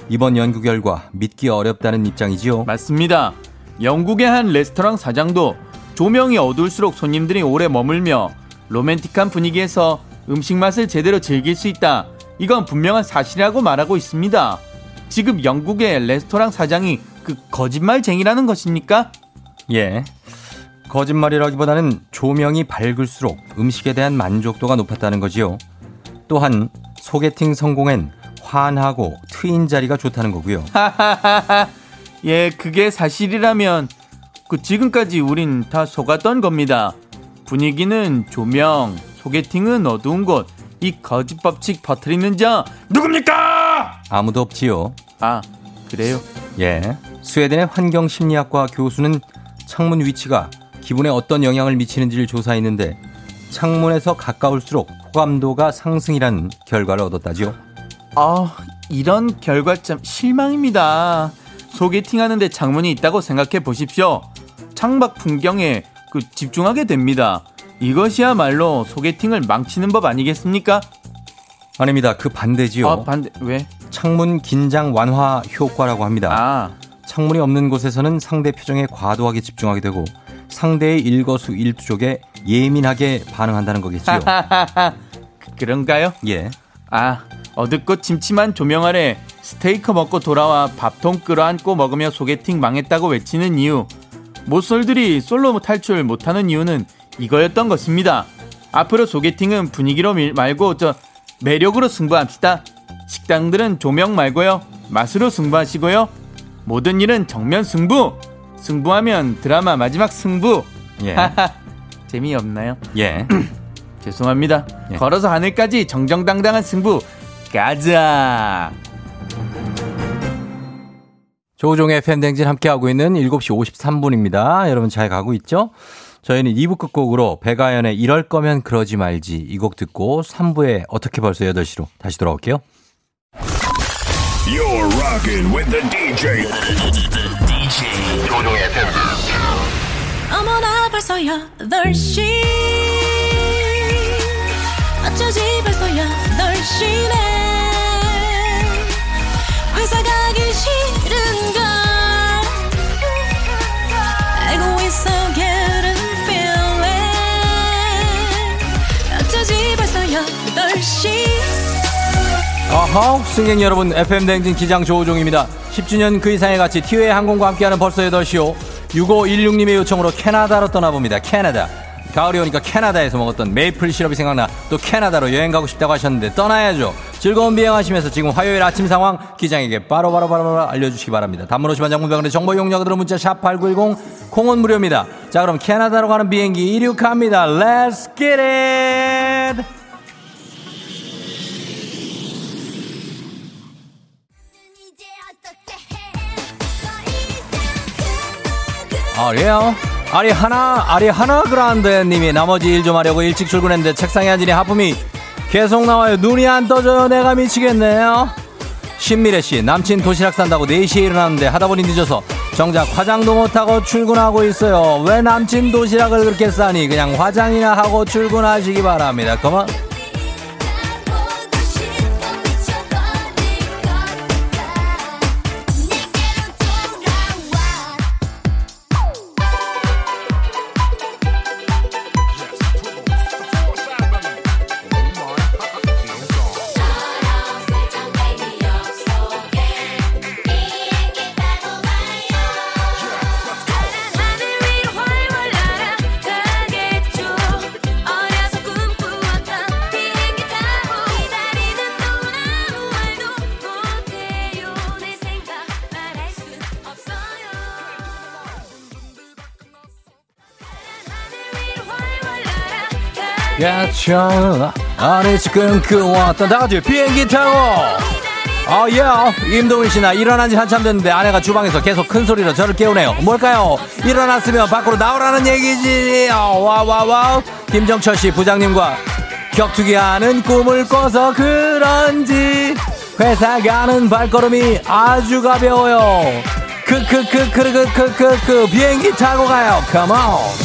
A: 이번 연구 결과 믿기 어렵다는 입장이지요.
I: 맞습니다. 영국의 한 레스토랑 사장도 조명이 어두울수록 손님들이 오래 머물며 로맨틱한 분위기에서 음식 맛을 제대로 즐길 수 있다. 이건 분명한 사실이라고 말하고 있습니다. 지금 영국의 레스토랑 사장이 그 거짓말쟁이라는 것입니까?
A: 예. 거짓말이라기보다는 조명이 밝을수록 음식에 대한 만족도가 높았다는 거지요. 또한 소개팅 성공엔 환하고 트인 자리가 좋다는 거고요.
I: 예, 그게 사실이라면 그 지금까지 우린 다 속았던 겁니다. 분위기는 조명, 소개팅은 어두운 곳. 이 거짓 법칙 버트리는 자 누굽니까?
A: 아무도 없지요.
I: 아, 그래요?
A: 예. 스웨덴의 환경 심리학과 교수는 창문 위치가 기분에 어떤 영향을 미치는지를 조사했는데 창문에서 가까울수록 호감도가 상승이라는 결과를 얻었다지요.
I: 아, 이런 결과 참 실망입니다. 소개팅 하는데 창문이 있다고 생각해 보십시오. 창밖 풍경에 그 집중하게 됩니다. 이것이야말로 소개팅을 망치는 법 아니겠습니까?
A: 아닙니다. 그 반대지요.
I: 아, 반대 왜?
A: 창문 긴장 완화 효과라고 합니다.
I: 아,
A: 창문이 없는 곳에서는 상대 표정에 과도하게 집중하게 되고 상대의 일거수일투족에 예민하게 반응한다는 거겠지요.
I: 그런가요?
A: 예.
I: 아, 어둡고 침침한 조명 아래 스테이크 먹고 돌아와 밥통 끌어안고 먹으며 소개팅 망했다고 외치는 이유. 모쏠들이 솔로 탈출 못하는 이유는 이거였던 것입니다. 앞으로 소개팅은 분위기로 밀- 말고 저 매력으로 승부합시다. 식당들은 조명 말고요. 맛으로 승부하시고요. 모든 일은 정면 승부. 승부하면 드라마 마지막 승부.
A: 예.
I: 재미없나요?
A: 예.
I: 죄송합니다.
A: 예.
I: 걸어서 하늘까지 정정당당한 승부 가자.
A: 조종의 팬댕진 함께하고 있는 7시 53분입니다. 여러분 잘 가고 있죠? 저희는 2부 끝곡으로 배가연의 이럴 거면 그러지 말지 이 곡 듣고 3부에 어떻게 벌써 8시로 다시 돌아올게요.
J: You're rocking with the DJ. DJ.
C: 조종의 FM
K: 어머나 벌써 8시 어쩌지 벌써 8시네 회사 가기 싫은걸 알고 있어 getting feeling 어쩌지 벌써 8시
A: 어허, 승객 여러분, FM댕진 기장 조우종입니다. 10주년 그 이상의 가치, 티웨이 항공과 함께하는 벌써 8시요. 6516님의 요청으로 캐나다로 떠나봅니다. 캐나다. 가을이 오니까 캐나다에서 먹었던 메이플 시럽이 생각나 또 캐나다로 여행 가고 싶다고 하셨는데 떠나야죠. 즐거운 비행하시면서 지금 화요일 아침 상황 기장에게 바로바로바로 알려주시기 바랍니다. 단문 50원 장문병원의 정보 이용료들은 문자 샵8910 콩은 무료입니다. 자 그럼 캐나다로 가는 비행기 이륙합니다. Let's get it! 아리요? 아리 하나 아리 하나 그란데 님이 나머지 일 좀 하려고 일찍 출근했는데 책상에 앉으니 하품이 계속 나와요. 눈이 안 떠져요. 내가 미치겠네요. 신미래 씨 남친 도시락 산다고 4시에 일어났는데 하다 보니 늦어서 정작 화장도 못하고 출근하고 있어요. 왜 남친 도시락을 그렇게 싸니? 그냥 화장이나 하고 출근하시기 바랍니다. 그만 야차 아니 지금 그 왔다 나가지 비행기 타고 아, 예. 임동훈 씨나 일어난 지 한참 됐는데 아내가 주방에서 계속 큰 소리로 저를 깨우네요. 뭘까요? 일어났으면 밖으로 나오라는 얘기지. 와, 와, 와. 김정철 씨 부장님과 격투기 하는 꿈을 꿔서 그런지 회사 가는 발걸음이 아주 가벼워요. 크크크크크크크크 비행기 타고 가요. On.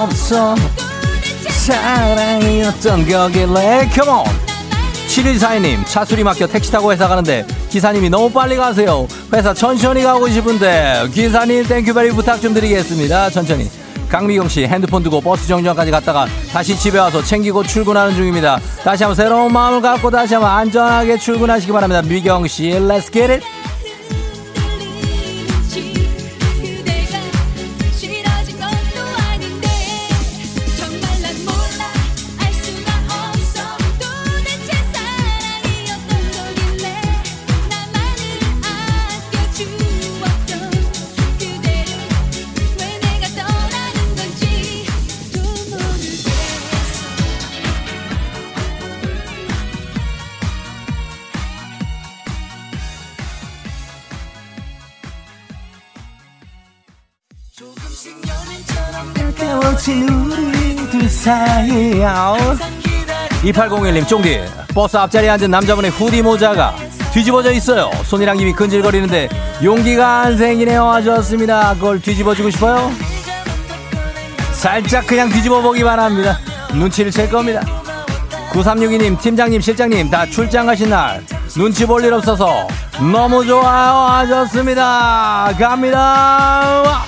A: 없어. 사랑이었던 거길래? Come on. 7142님 차 수리 맡겨 택시 타고 회사 가는데 기사님이 너무 빨리 가세요. 회사 천천히 가고 싶은데. 기사님 thank you very 부탁 좀 드리겠습니다. 천천히. 강미경 씨 핸드폰 두고 버스 정류장까지 갔다가 다시 집에 와서 챙기고 출근하는 중입니다. 다시 한번 새로운 마음을 갖고 다시 한번 안전하게 출근하시기 바랍니다. 미경 씨 Let's get it 2801님 쫑디. 버스 앞자리에 앉은 남자분의 후디 모자가 뒤집어져 있어요. 손이랑 입이 근질거리는데 용기가 안 생기네요. 하셨습니다. 그걸 뒤집어주고 싶어요? 살짝 그냥 뒤집어 보기만 합니다. 눈치를 챌 겁니다. 9362님 팀장님 실장님 다 출장 가신 날 눈치 볼 일 없어서 너무 좋아요. 하셨습니다. 갑니다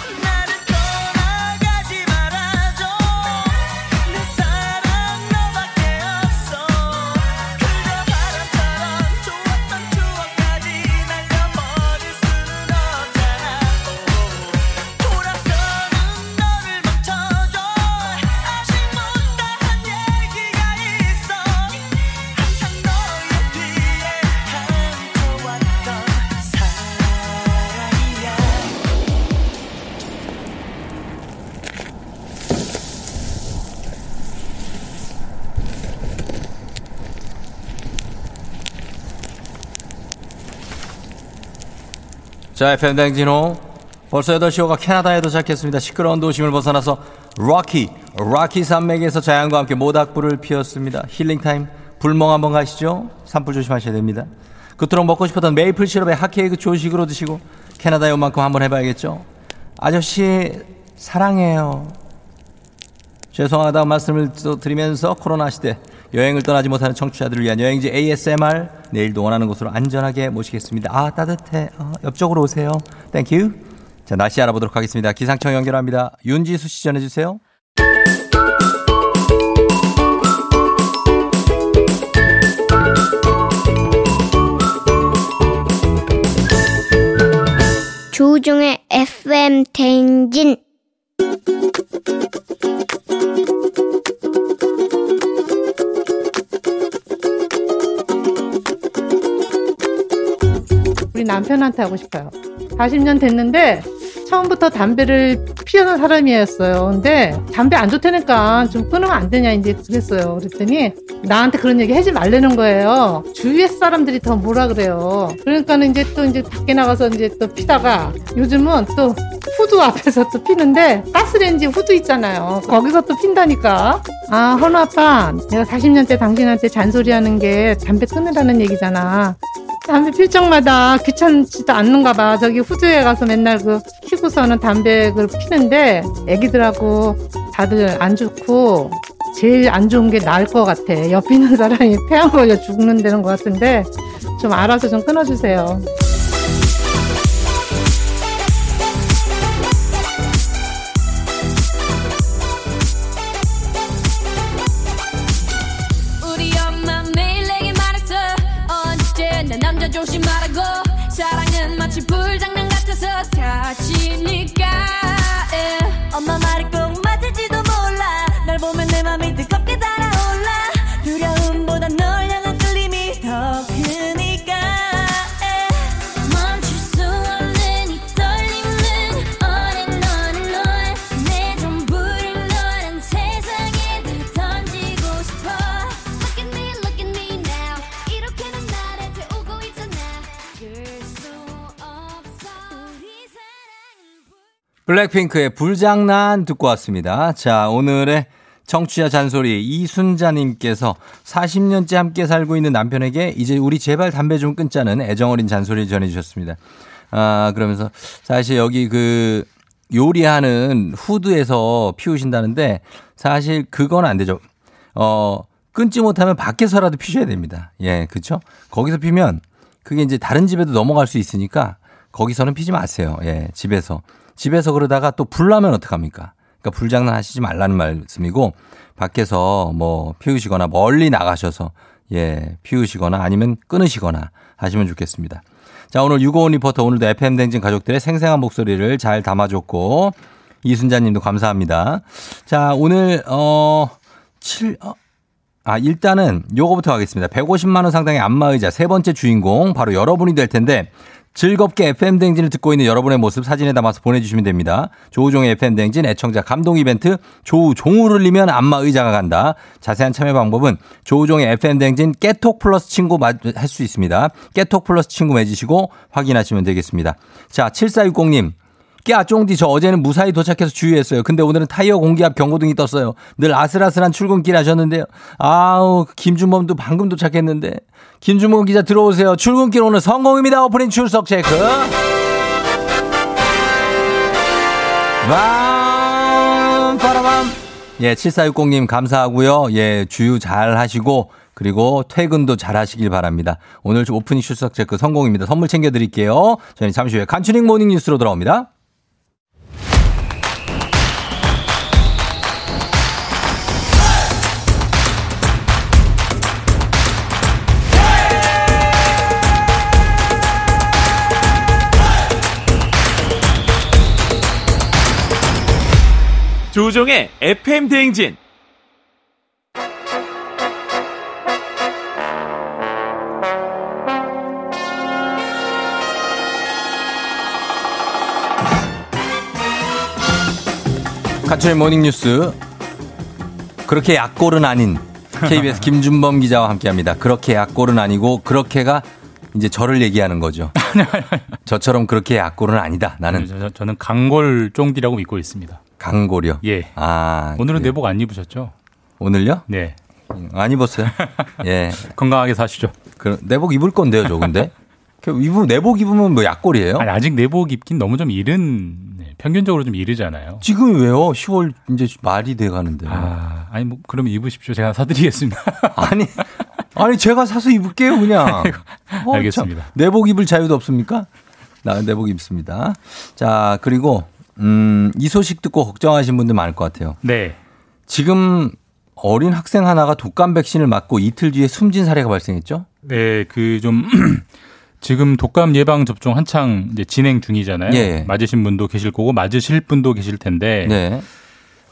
A: 자, FM 대행진호. 벌써 8시 5가 캐나다에 도착했습니다. 시끄러운 도심을 벗어나서 락키, 락키 산맥에서 자연과 함께 모닥불을 피웠습니다. healing time, 불멍 한번 가시죠? 산불 조심하셔야 됩니다. 그토록 먹고 싶었던 메이플 시럽에 핫케이크 조식으로 드시고 캐나다에 온 만큼 한번 해봐야겠죠? 아저씨, 사랑해요. 죄송하다는 말씀을 또 드리면서 코로나 시대 여행을 떠나지 못하는 청취자들을 위한 여행지 ASMR 내일도 원하는 곳으로 안전하게 모시겠습니다. 아 따뜻해. 어, 옆쪽으로 오세요. 땡큐. 자 날씨 알아보도록 하겠습니다. 기상청 연결합니다. 윤지수 씨 전해주세요.
L: 조종의 FM 대행진
M: 우리 남편한테 하고 싶어요. 40년 됐는데 처음부터 담배를 피우는 사람이었어요. 근데 담배 안 좋다니까 좀 끊으면 안 되냐 이제 그랬어요. 그랬더니 나한테 그런 얘기 하지 말라는 거예요. 주위의 사람들이 더 뭐라 그래요. 그러니까는 이제 또 이제 밖에 나가서 이제 또 피다가 요즘은 또 후드 앞에서 또 피는데 가스레인지 후드 있잖아요. 거기서 또 핀다니까. 아, 헌우 아빠, 내가 40년째 당신한테 잔소리하는 게 담배 끊으라는 얘기잖아. 담배 필 적마다 귀찮지도 않는가 봐. 저기 후드에 가서 맨날 그 피고서는 담배를 피는데 애기들하고 다들 안 좋고 제일 안 좋은 게 나을 것 같아. 옆에 있는 사람이 폐암 걸려 죽는다는 것 같은데 좀 알아서 좀 끊어주세요.
A: 블랙핑크의 불장난 듣고 왔습니다. 자, 오늘의 청취자 잔소리 이순자님께서 40년째 함께 살고 있는 남편에게 이제 우리 제발 담배 좀 끊자는 애정어린 잔소리 전해주셨습니다. 아, 그러면서 사실 여기 그 요리하는 후드에서 피우신다는데 사실 그건 안 되죠. 어, 끊지 못하면 밖에서라도 피셔야 됩니다. 예, 그렇죠? 거기서 피면 그게 이제 다른 집에도 넘어갈 수 있으니까 거기서는 피지 마세요. 예, 집에서. 집에서 그러다가 또 불나면 어떡합니까? 그러니까 불장난 하시지 말라는 말씀이고 밖에서 뭐 피우시거나 멀리 나가셔서 예, 피우시거나 아니면 끊으시거나 하시면 좋겠습니다. 자, 오늘 유고원 리포터 오늘도 FM 댕진 가족들의 생생한 목소리를 잘 담아줬고 이순자 님도 감사합니다. 자, 오늘 어 7, 어, 아, 일단은 요거부터 하겠습니다. 150만 원 상당의 안마의자 세 번째 주인공 바로 여러분이 될 텐데 즐겁게 FM 댕진을 듣고 있는 여러분의 모습 사진에 담아서 보내주시면 됩니다. 조우종의 FM 댕진 애청자 감동 이벤트 조우 종우를 울리면 안마 의자가 간다. 자세한 참여 방법은 조우종의 FM 댕진 깨톡 플러스 친구 할 수 있습니다. 깨톡 플러스 친구 맺으시고 확인하시면 되겠습니다. 자 7460님 꺄 쫑디 저 어제는 무사히 도착해서 주유했어요. 근데 오늘은 타이어 공기압 경고등이 떴어요. 늘 아슬아슬한 출근길 하셨는데요. 아우 김준범도 방금 도착했는데 김준범 기자 들어오세요. 출근길 오늘 성공입니다. 오프닝 출석 체크. 밤 빠라밤. 예, 7460님 감사하고요. 예, 주유 잘 하시고 그리고 퇴근도 잘 하시길 바랍니다. 오늘 오프닝 출석 체크 성공입니다. 선물 챙겨 드릴게요. 저희는 잠시 후에 간추린 모닝 뉴스로 돌아옵니다.
N: 조종의 FM 대행진.
A: 간추린 모닝 뉴스. 그렇게 약골은 아닌 KBS 김준범 기자와 함께 합니다. 그렇게 약골은 아니고 그렇게가 이제 저를 얘기하는 거죠. 저처럼 그렇게 약골은 아니다. 나는
O: 저, 저, 는 강골 쫑디라고 믿고 있습니다.
A: 강골이요.
O: 예.
A: 아
O: 오늘은
A: 그래요.
O: 내복 안 입으셨죠?
A: 오늘요?
O: 네.
A: 안 입었어요. 예.
O: 건강하게 사시죠.
A: 그 내복 입을 건데요, 저 근데. 그 입으면 내복 입으면 뭐 약골이에요?
O: 아니, 아직 내복 입긴 너무 좀 이른 네, 평균적으로 좀 이르잖아요.
A: 지금 왜요? 10월 이제 말이 돼 가는데.
O: 아, 아니 뭐 그러면 입으십시오. 제가 사드리겠습니다.
A: 아니, 아니 제가 사서 입을게요, 그냥. 어,
O: 알겠습니다.
A: 참. 내복 입을 자유도 없습니까? 나 내복 입습니다. 자, 그리고 음, 이 소식 듣고 걱정하신 분들 많을 것 같아요.
O: 네.
A: 지금 어린 학생 하나가 독감 백신을 맞고 이틀 뒤에 숨진 사례가 발생했죠?
O: 네, 그 좀 지금 독감 예방 접종 한창 이제 진행 중이잖아요.
A: 예.
O: 맞으신 분도 계실 거고 맞으실 분도 계실 텐데
A: 네.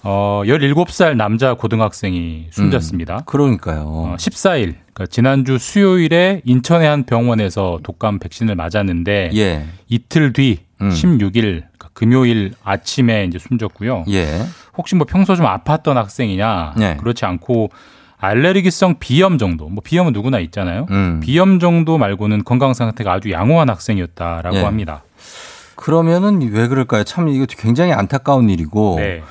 O: 어 17살 남자 고등학생이 숨졌습니다.
A: 음, 그러니까요.
O: 어, 14일 그러니까 지난주 수요일에 인천의 한 병원에서 독감 백신을 맞았는데
A: 예.
O: 이틀 뒤
A: 음.
O: 16일 그러니까 금요일 아침에 이제 숨졌고요.
A: 예.
O: 혹시 뭐 평소 좀 아팠던 학생이냐
A: 네.
O: 그렇지 않고 알레르기성 비염 정도 뭐 비염은 누구나 있잖아요.
A: 음.
O: 비염 정도 말고는 건강 상태가 아주 양호한 학생이었다라고
A: 예.
O: 합니다.
A: 그러면은 왜 그럴까요? 참 이거 굉장히 안타까운 일이고
O: 네.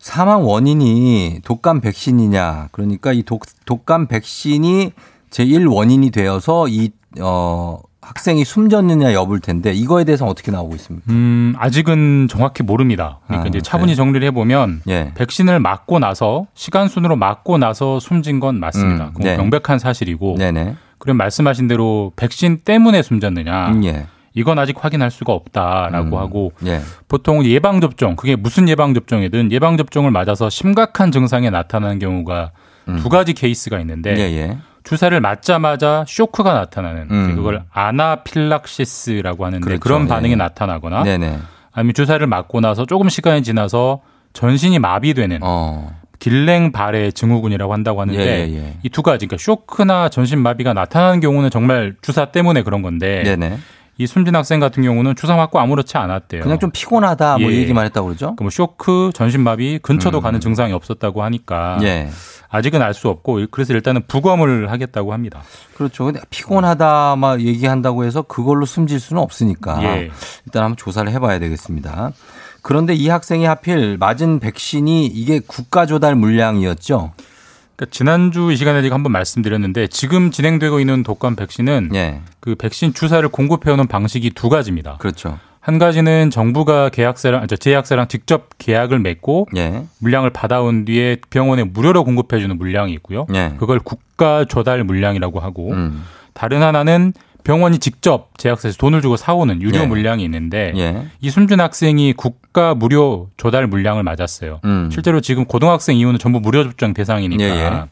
A: 사망 원인이 독감 백신이냐 그러니까 이 독, 독감 백신이 제1 원인이 되어서 이 어, 학생이 숨졌느냐 여부일 텐데 이거에 대해서 어떻게 나오고 있습니까?
O: 음, 아직은 정확히 모릅니다. 그러니까
A: 아,
O: 이제 차분히 정리를 해보면
A: 예.
O: 백신을 맞고 나서 시간 순으로 맞고 나서 숨진 건 맞습니다.
A: 음, 네.
O: 명백한 사실이고.
A: 네네.
O: 그럼 말씀하신 대로 백신 때문에 숨졌느냐?
A: 음, 예.
O: 이건 아직 확인할 수가 없다라고
A: 음,
O: 하고
A: 예.
O: 보통 예방 접종 그게 무슨 예방 접종이든 예방 접종을 맞아서 심각한 증상이 나타나는 경우가 두 가지 케이스가 있는데
A: 음. 예, 예.
O: 주사를 맞자마자 쇼크가 나타나는
A: 음.
O: 그걸 아나필락시스라고 하는데
A: 그렇죠.
O: 그런 반응이
A: 예.
O: 나타나거나
A: 네네.
O: 아니면 주사를 맞고 나서 조금 시간이 지나서 전신이 마비되는
A: 어.
O: 길랭 바레 증후군이라고 한다고 하는데
A: 예, 예, 예.
O: 이두 가지 그러니까 쇼크나 전신 마비가 나타나는 경우는 정말 주사 때문에 그런 건데
A: 네네.
O: 이 숨진 학생 같은 경우는 주사 맞고 아무렇지 않았대요.
A: 그냥 좀 피곤하다 뭐
O: 예.
A: 얘기만 했다고 그러죠?
O: 그뭐 쇼크, 전신마비 근처도 가는 증상이 없었다고 하니까
A: 음. 예.
O: 아직은 알 수 없고 그래서 일단은 부검을 하겠다고 합니다.
A: 그렇죠. 근데 피곤하다 막 얘기한다고 해서 그걸로 숨질 수는 없으니까
O: 예.
A: 일단 한번 조사를 해봐야 되겠습니다. 그런데 이 학생이 하필 맞은 백신이 이게 국가 조달 물량이었죠.
O: 그러니까 지난주 이 시간에 제가 한번 말씀드렸는데 지금 진행되고 있는 독감 백신은
A: 예.
O: 그 백신 주사를 공급해오는 방식이 두 가지입니다.
A: 그렇죠.
O: 한 가지는 정부가 계약사랑 저 제약사랑 직접 계약을 맺고
A: 예.
O: 물량을 받아온 뒤에 병원에 무료로 공급해주는 물량이 있고요.
A: 예.
O: 그걸 국가 조달 물량이라고 하고
A: 음.
O: 다른 하나는 병원이 직접 제약사에서 돈을 주고 사오는 유료
A: 예.
O: 물량이 있는데
A: 예.
O: 이순준 학생이 국가 무료 조달 물량을 맞았어요.
A: 음.
O: 실제로 지금 고등학생 이후는 전부 무료 접종 대상이니까.
A: 예, 예.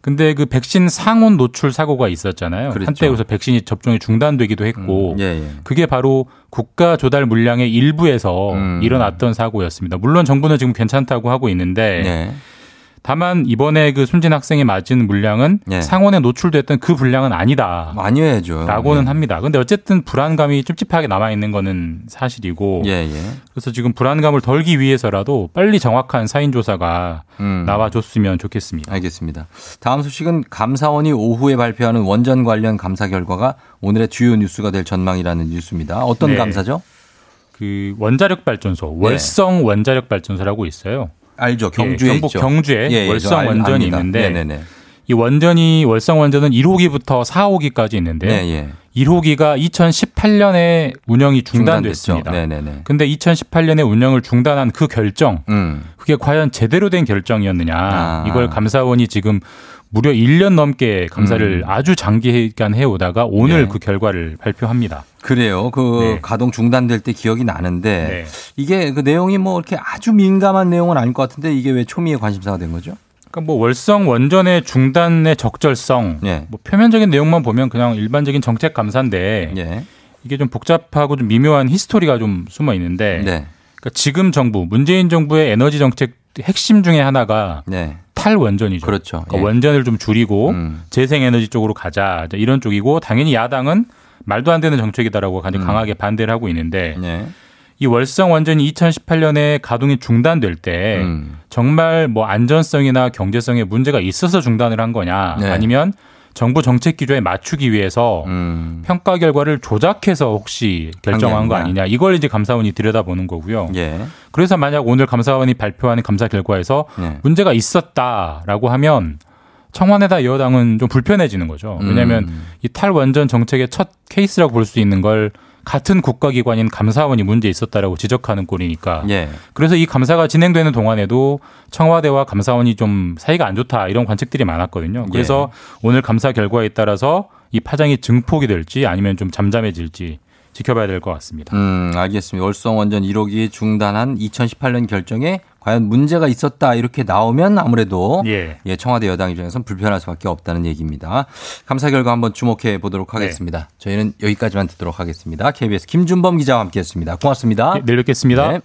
O: 근데 그 백신 상온 노출 사고가 있었잖아요.
A: 그랬죠.
O: 한때 여기서 백신이 접종이 중단되기도 했고
A: 예, 예.
O: 그게 바로 국가 조달 물량의 일부에서
A: 음.
O: 일어났던 사고였습니다. 물론 정부는 지금 괜찮다고 하고 있는데
A: 네.
O: 다만 이번에 그 순진 학생이 맞은 물량은
A: 예.
O: 상온에 노출됐던 그 분량은 아니다.
A: 해야죠.
O: 라고는
A: 예.
O: 합니다. 근데 어쨌든 불안감이 찝찝하게 남아 있는 거는 사실이고
A: 예, 예.
O: 그래서 지금 불안감을 덜기 위해서라도 빨리 정확한 사인 조사가
A: 음.
O: 나와줬으면 좋겠습니다.
A: 알겠습니다. 다음 소식은 감사원이 오후에 발표하는 원전 관련 감사 결과가 오늘의 주요 뉴스가 될 전망이라는 뉴스입니다. 어떤
O: 네.
A: 감사죠?
O: 그 원자력 발전소 월성 원자력 발전소라고 있어요.
A: 알죠. 경주에
O: 예, 경북
A: 있죠.
O: 경주에
A: 예, 예, 저
O: 월성
A: 알-
O: 원전이. 있는데
A: 네네네.
O: 이 원전이 월성 원전은 1호기부터 4호기까지 있는데
A: 네, 예.
O: 1호기가 2018년에 운영이 중단됐습니다.
A: 네네네.
O: 근데 2018년에 운영을 중단한 그 결정,
A: 음.
O: 그게 과연 제대로 된 결정이었느냐,
A: 아.
O: 이걸 감사원이 지금 무려 1년 넘게 감사를 아주 장기간 해오다가 오늘
A: 음. 네.
O: 그 결과를 발표합니다.
A: 그래요. 그
O: 네.
A: 가동 중단될 때 기억이 나는데
O: 네.
A: 이게 그 내용이 뭐 이렇게 아주 민감한 내용은 아닐 것 같은데 이게 왜 초미의 관심사가 된 거죠?
O: 그러니까 뭐 월성 원전의 중단의 적절성,
A: 네.
O: 뭐 표면적인 내용만 보면 그냥 일반적인 정책 감사인데
A: 예.
O: 이게 좀 복잡하고 좀 미묘한 히스토리가 좀 숨어 있는데
A: 네.
O: 그러니까 지금 정부 문재인 정부의 에너지 정책 핵심 중에 하나가
A: 네.
O: 탈원전이죠.
A: 그렇죠.
O: 그러니까
A: 예.
O: 원전을 좀 줄이고
A: 음.
O: 재생에너지 쪽으로 가자 이런 쪽이고 당연히 야당은 말도 안 되는 정책이다라고 아주
A: 음.
O: 강하게 반대를 하고 있는데
A: 네.
O: 이 월성 원전이 2018년에 가동이 중단될 때
A: 음.
O: 정말 뭐 안전성이나 경제성에 문제가 있어서 중단을 한 거냐
A: 네.
O: 아니면 정부 정책 기조에 맞추기 위해서
A: 음.
O: 평가 결과를 조작해서 혹시 결정한 거
A: 아니냐.
O: 이걸 이제 감사원이 들여다보는 거고요.
A: 예.
O: 그래서 만약 오늘 감사원이 발표하는 감사 결과에서
A: 네.
O: 문제가 있었다라고 하면 청와대다 여당은 좀 불편해지는 거죠. 왜냐하면
A: 음.
O: 이 탈 원전 정책의 첫 케이스라고 볼 수 있는 걸 같은 국가기관인 감사원이 문제 있었다라고 지적하는 꼴이니까.
A: 예.
O: 그래서 이 감사가 진행되는 동안에도 청와대와 감사원이 좀 사이가 안 좋다 이런 관측들이 많았거든요. 그래서 오늘 감사 결과에 따라서 이 파장이 증폭이 될지 아니면 좀 잠잠해질지 지켜봐야 될 것 같습니다.
A: 음, 알겠습니다. 월성 원전 1호기 중단한 2018년 결정에 과연 문제가 있었다 이렇게 나오면 아무래도
O: 예.
A: 예, 청와대 여당 입장에서는 불편할 수밖에 없다는 얘기입니다. 감사 결과 한번 주목해 보도록 하겠습니다. 저희는 여기까지만 듣도록 하겠습니다. KBS 김준범 기자와 함께했습니다. 고맙습니다.
O: 네, 내일 뵙겠습니다.
A: 네.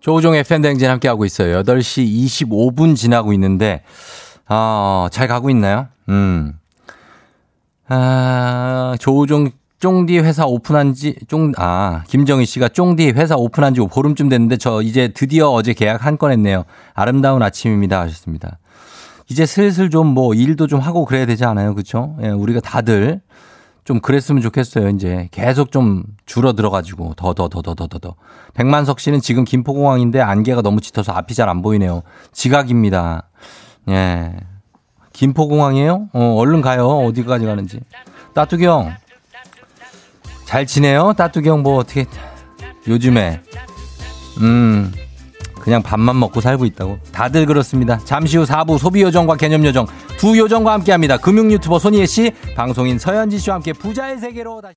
A: 조우종의 팬댕진 함께하고 있어요. 8시 25분 지나고 있는데, 아, 잘 가고 있나요? 음. 아, 조우종 쫑디 회사 오픈한 지, 쫑, 아, 김정희 씨가 쫑디 회사 오픈한 지 보름쯤 됐는데 저 이제 드디어 어제 계약 한 건 했네요. 아름다운 아침입니다. 하셨습니다. 이제 슬슬 좀 뭐 일도 좀 하고 그래야 되지 않아요? 그쵸? 예, 우리가 다들 좀 그랬으면 좋겠어요. 이제 계속 좀 줄어들어가지고 더 더 더 더 더 더 더. 백만석 씨는 지금 김포공항인데 안개가 너무 짙어서 앞이 잘 안 보이네요. 지각입니다. 예. 김포공항이에요? 어, 얼른 가요. 어디까지 가는지. 따뚜기 형. 잘 지내요? 따뚜기 형 뭐 어떻게 요즘에? 음 그냥 밥만 먹고 살고 있다고? 다들 그렇습니다. 잠시 후 4부 소비 요정과 개념 요정. 두 요정과 함께합니다. 금융 유튜버 손희애 씨 방송인 서현지 씨와 함께 부자의 세계로 다시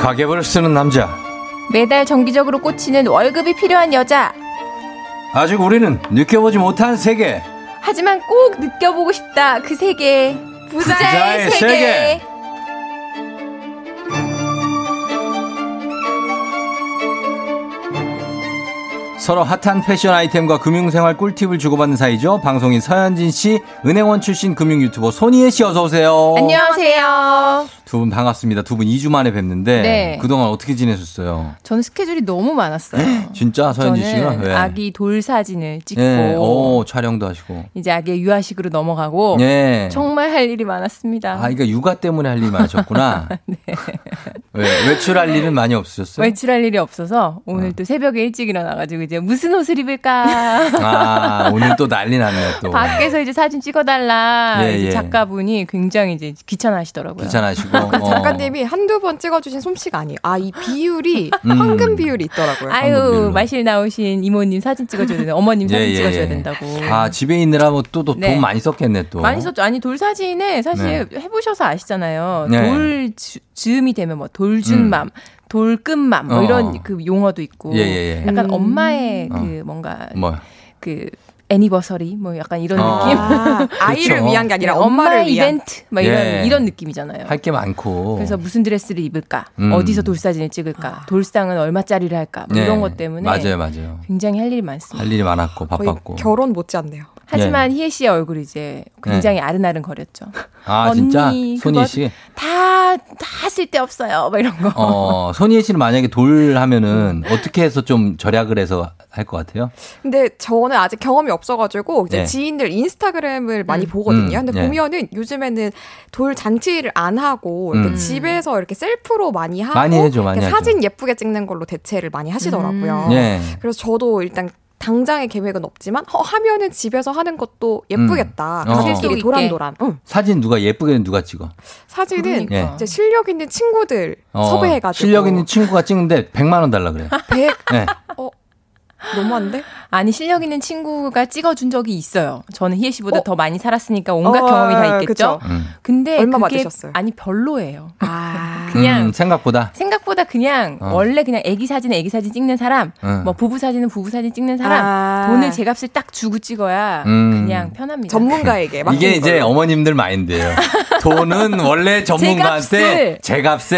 A: 가계부를 쓰는 남자.
P: 매달 정기적으로 꽂히는 월급이 필요한 여자.
A: 아직 우리는 느껴보지 못한 세계
P: 하지만 꼭 느껴보고 싶다. 그 세계. 부자의,
A: 부자의
P: 세계.
A: 세계. 서로 핫한 패션 아이템과 금융생활 꿀팁을 주고받는 사이죠. 방송인 서현진 씨, 은행원 출신 금융 유튜버 손희애 씨 어서 오세요.
P: 안녕하세요.
A: 두 분 반갑습니다. 두 분 2주 만에 뵙는데
P: 네.
A: 그동안 어떻게 지내셨어요?
P: 저는 스케줄이 너무 많았어요.
A: 진짜 서현진 씨가 왜?
P: 아기 돌 사진을 찍고
A: 예, 오, 촬영도 하시고.
P: 이제 아기 유아식으로 넘어가고
A: 예.
P: 정말 할 일이 많았습니다.
A: 아, 그러니까 육아 때문에 할 일이 많으셨구나.
P: 네.
A: 왜, 외출할 일은 많이 없으셨어요?
P: 외출할 일이 없어서 오늘 또 새벽에 일찍 일어나가지고 이제
Q: 이제 무슨 옷을 입을까?
A: 아, 오늘 또 난리 났네, 또.
Q: 밖에서 이제 사진 찍어달라.
A: 예,
Q: 이제
A: 예.
Q: 작가분이 굉장히 이제 귀찮아하시더라고요.
A: 귀찮아하시고.
R: 그
A: 어.
R: 작가님이 한두 번 찍어주신 솜씨가 아니에요. 아, 이 비율이
A: 음.
R: 황금 비율이 있더라고요.
Q: 아유, 마실 나오신 이모님 사진 찍어줘야 된다. 어머님 사진
A: 예, 예,
Q: 찍어줘야
A: 예.
Q: 된다고.
A: 아, 집에 있느라 뭐또돈
Q: 네.
A: 많이 썼겠네, 또.
Q: 많이 썼죠. 아니 돌 사진에 사실 해보셔서 아시잖아요.
A: 네.
Q: 돌 즈- 즈음이 되면 뭐 돌준맘, 돌끝맘 뭐
A: 어.
Q: 이런 그 용어도 있고,
A: 예, 예, 예.
Q: 약간
R: 음.
Q: 엄마의
A: 어.
Q: 그 뭔가
A: 뭐.
Q: 그 애니버서리 뭐 약간 이런
A: 어.
Q: 느낌.
R: 아, 아이를
A: 그렇죠.
R: 위한 게 아니라
Q: 네,
R: 엄마를 위한.
Q: 이벤트 막 이런
A: 예.
Q: 이런 느낌이잖아요.
A: 할 게 많고.
Q: 그래서 무슨 드레스를 입을까?
A: 음.
Q: 어디서 돌사진을 찍을까? 돌상은 얼마짜리를 할까? 뭐
A: 네.
Q: 이런 것 때문에
A: 맞아요, 맞아요.
Q: 굉장히 할 일이 많습니다.
A: 할 일이 많았고, 바빴고.
R: 결혼 못지않네요.
Q: 하지만 희애 씨의 얼굴이 이제 굉장히 아른아른 거렸죠.
A: 아, 진짜?
Q: 언니,
A: 손희
Q: 그거
A: 씨?
Q: 다, 다 쓸데없어요. 막 이런 거.
A: 어, 손희애 씨는 만약에 돌 하면은 어떻게 해서 좀 절약을 해서 할 것 같아요?
R: 근데 저는 아직 경험이 없어가지고 이제
A: 네.
R: 지인들 인스타그램을
Q: 음.
R: 많이 보거든요.
A: 음,
R: 근데
A: 네.
R: 보면은 요즘에는 돌 잔치를 안 하고 이렇게
A: 음.
R: 집에서 이렇게 셀프로 많이 하고
A: 많이 해줘, 많이 하죠.
R: 사진 예쁘게 찍는 걸로 대체를 많이 하시더라고요.
Q: 음.
A: 예.
R: 그래서 저도 일단 당장의 계획은 없지만 어, 하면은 집에서 하는 것도 예쁘겠다.
A: 음. 어.
R: 가족끼리 도란도란. 응.
A: 사진 누가 예쁘게는 누가 찍어?
R: 사진은
A: 그러니까.
R: 이제 실력 있는 친구들
A: 어,
R: 섭외해가지고
A: 실력 있는 친구가 찍는데 100만 원 달라 그래.
R: 100
A: 네.
R: 너무한데?
Q: 아니 실력 있는 친구가 찍어준 적이 있어요. 저는 희애 씨보다
R: 어?
Q: 더 많이 살았으니까 온갖
R: 어,
Q: 경험이 다 있겠죠.
R: 그쵸.
A: 음.
Q: 근데
R: 얼마
Q: 그게
R: 받으셨어요?
Q: 아니 별로예요.
R: 아.
Q: 그냥
A: 음, 생각보다.
Q: 생각보다 그냥
A: 어.
Q: 원래 그냥 애기 사진은 애기 사진 찍는 사람,
A: 응.
Q: 뭐 부부 사진은 부부 사진 찍는 사람,
R: 아.
Q: 돈을 제 값을 딱 주고 찍어야
A: 음.
Q: 그냥 편합니다.
R: 전문가에게
A: 이게 이제
R: 걸로.
A: 어머님들 마인드예요. 돈은 원래 전문가한테
Q: 제값을.
A: 제값에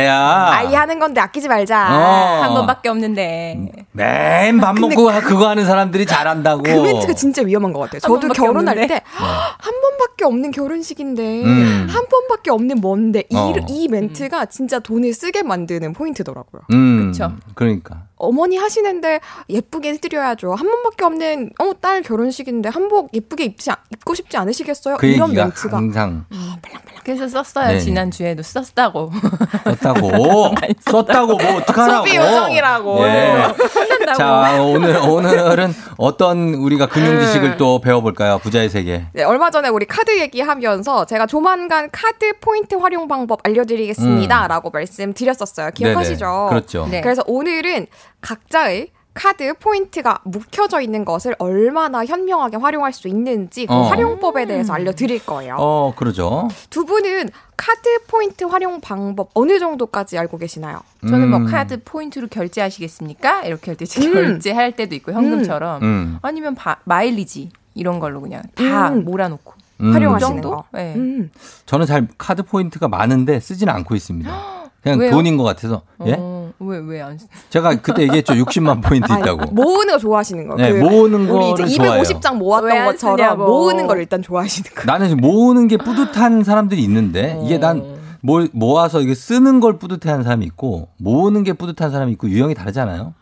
A: 해야
R: 아이 하는 건데 아끼지 말자.
A: 어.
Q: 한 번밖에 없는데.
A: 맨 밥 먹고 그거 하는 사람들이 잘한다고.
R: 그 멘트가 진짜 위험한 것 같아요. 저도 결혼할? 때 한 번밖에 없는 결혼식인데
A: 음.
R: 한 번밖에 없는 뭔데 이,
A: 어.
R: 이 멘트가 진짜 돈을 쓰게 만드는 포인트더라고요.
A: 음,
Q: 그쵸.
A: 그러니까.
R: 어머니 하시는데 예쁘게 해드려야죠. 한 번밖에 없는 어, 딸 결혼식인데 한복 예쁘게 입지 않- 입고 싶지 않으시겠어요?
A: 그
R: 이런
A: 얘기가
R: 멘트가
A: 항상
Q: 그래서 썼어요.
A: 네.
Q: 지난 주에도 썼다고.
A: 썼다고. 썼다고 뭐 어떡하라고.
R: 소비 요정이라고.
A: 예.
Q: 혼난다고.
A: 자, 오늘, 오늘은 어떤 우리가 금융 지식을
R: 네.
A: 또 배워볼까요? 부자의 세계.
R: 네, 얼마 전에 우리 카드 얘기하면서 제가 조만간 카드 포인트 활용 방법 알려드리겠습니다. 라고 말씀드렸었어요. 기억하시죠?
A: 음. 네네. 그렇죠.
Q: 네.
R: 그래서 오늘은 각자의 카드 포인트가 묵혀져 있는 것을 얼마나 현명하게 활용할 수 있는지 그
A: 어.
R: 활용법에 대해서 알려드릴 거예요.
A: 어, 그러죠.
R: 두 분은 카드 포인트 활용 방법 어느 정도까지 알고 계시나요?
Q: 저는 뭐
A: 음.
Q: 카드 포인트로 결제하시겠습니까? 이렇게 할때
R: 음.
Q: 결제할 때도 있고 현금처럼
A: 음.
Q: 아니면 바- 마일리지 이런 걸로 그냥 다
R: 음.
Q: 몰아놓고
A: 음.
R: 활용하시는
Q: 정도?
R: 거.
Q: 네.
R: 음.
A: 저는 잘 카드 포인트가 많은데 쓰지는 않고 있습니다. 그냥
Q: 왜요?
A: 돈인 것 같아서. 예?
Q: 어, 왜 왜 안? 쓰-
A: 제가 그때 얘기했죠. 60만 포인트
R: 아니,
A: 있다고.
R: 모으는 거 좋아하시는 거.
A: 네,
R: 그
A: 모으는
R: 우리 이제
A: 거를 좋아해요.
R: 250장
Q: 왜
R: 모았던
Q: 안
R: 것처럼
Q: 쓰냐고.
R: 모으는 걸 일단 좋아하시는 거.
A: 나는 지금 모으는 게 뿌듯한 사람들이 있는데 이게 난뭘 모아서 이게 쓰는 걸 뿌듯해하는 사람이 있고 모으는 게 뿌듯한 사람이 있고 유형이 다르잖아요.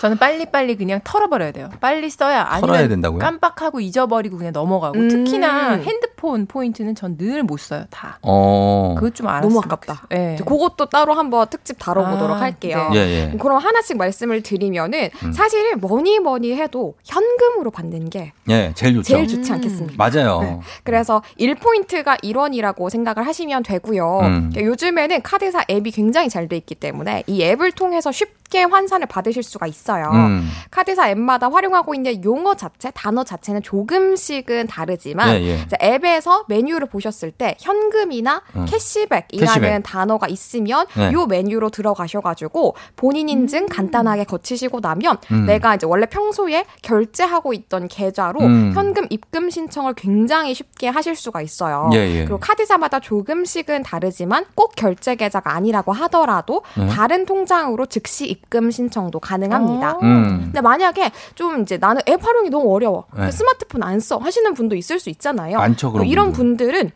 Q: 저는 빨리 빨리 그냥 털어버려야 돼요. 빨리 써야
A: 털어야 된다고요?
Q: 깜빡하고 잊어버리고 그냥 넘어가고
R: 음.
Q: 특히나 핸드폰 포인트는 전 늘 못 써요 다.
A: 어.
Q: 그것 좀 알았으면
R: 너무 아깝다.
Q: 예.
R: 이제 그것도 따로 한번 특집 다뤄보도록
Q: 아,
R: 할게요.
A: 예, 예.
R: 그럼 하나씩 말씀을 드리면은
A: 음.
R: 사실 뭐니 뭐니 해도 현금으로 받는 게
A: 예, 제일 좋죠.
R: 제일 좋지 않겠습니까?
A: 맞아요.
R: 네. 그래서 1포인트가 1원이라고 생각을 하시면 되고요.
A: 음.
R: 그러니까 요즘에는 카드사 앱이 굉장히 잘 돼 있기 때문에 이 앱을 통해서 쉽게 환산을 받으실 수가 있어요.
A: 음.
R: 카드사 앱마다 활용하고 있는 용어 자체, 단어 자체는 조금씩은 다르지만
A: 예, 예.
R: 앱에서 메뉴를 보셨을 때 현금이나
A: 음.
R: 캐시백이라는
A: 캐시백.
R: 단어가 있으면
A: 네.
R: 요 메뉴로 들어가셔가지고 본인 인증 간단하게 거치시고 나면
A: 음.
R: 내가 이제 원래 평소에 결제하고 있던 계좌로
A: 음.
R: 현금 입금 신청을 굉장히 쉽게 하실 수가 있어요.
A: 예, 예.
R: 그리고 카드사마다 조금씩은 다르지만 꼭 결제 계좌가 아니라고 하더라도
A: 네.
R: 다른 통장으로 즉시 입금 신청도 가능합니다.
A: 음.
R: 근데 만약에 좀 이제 나는 앱 활용이 너무 어려워.
A: 네.
R: 스마트폰 안 써. 하시는 분도 있을 수 있잖아요.
A: 많죠, 그런
R: 이런
A: 분들.
R: 분들은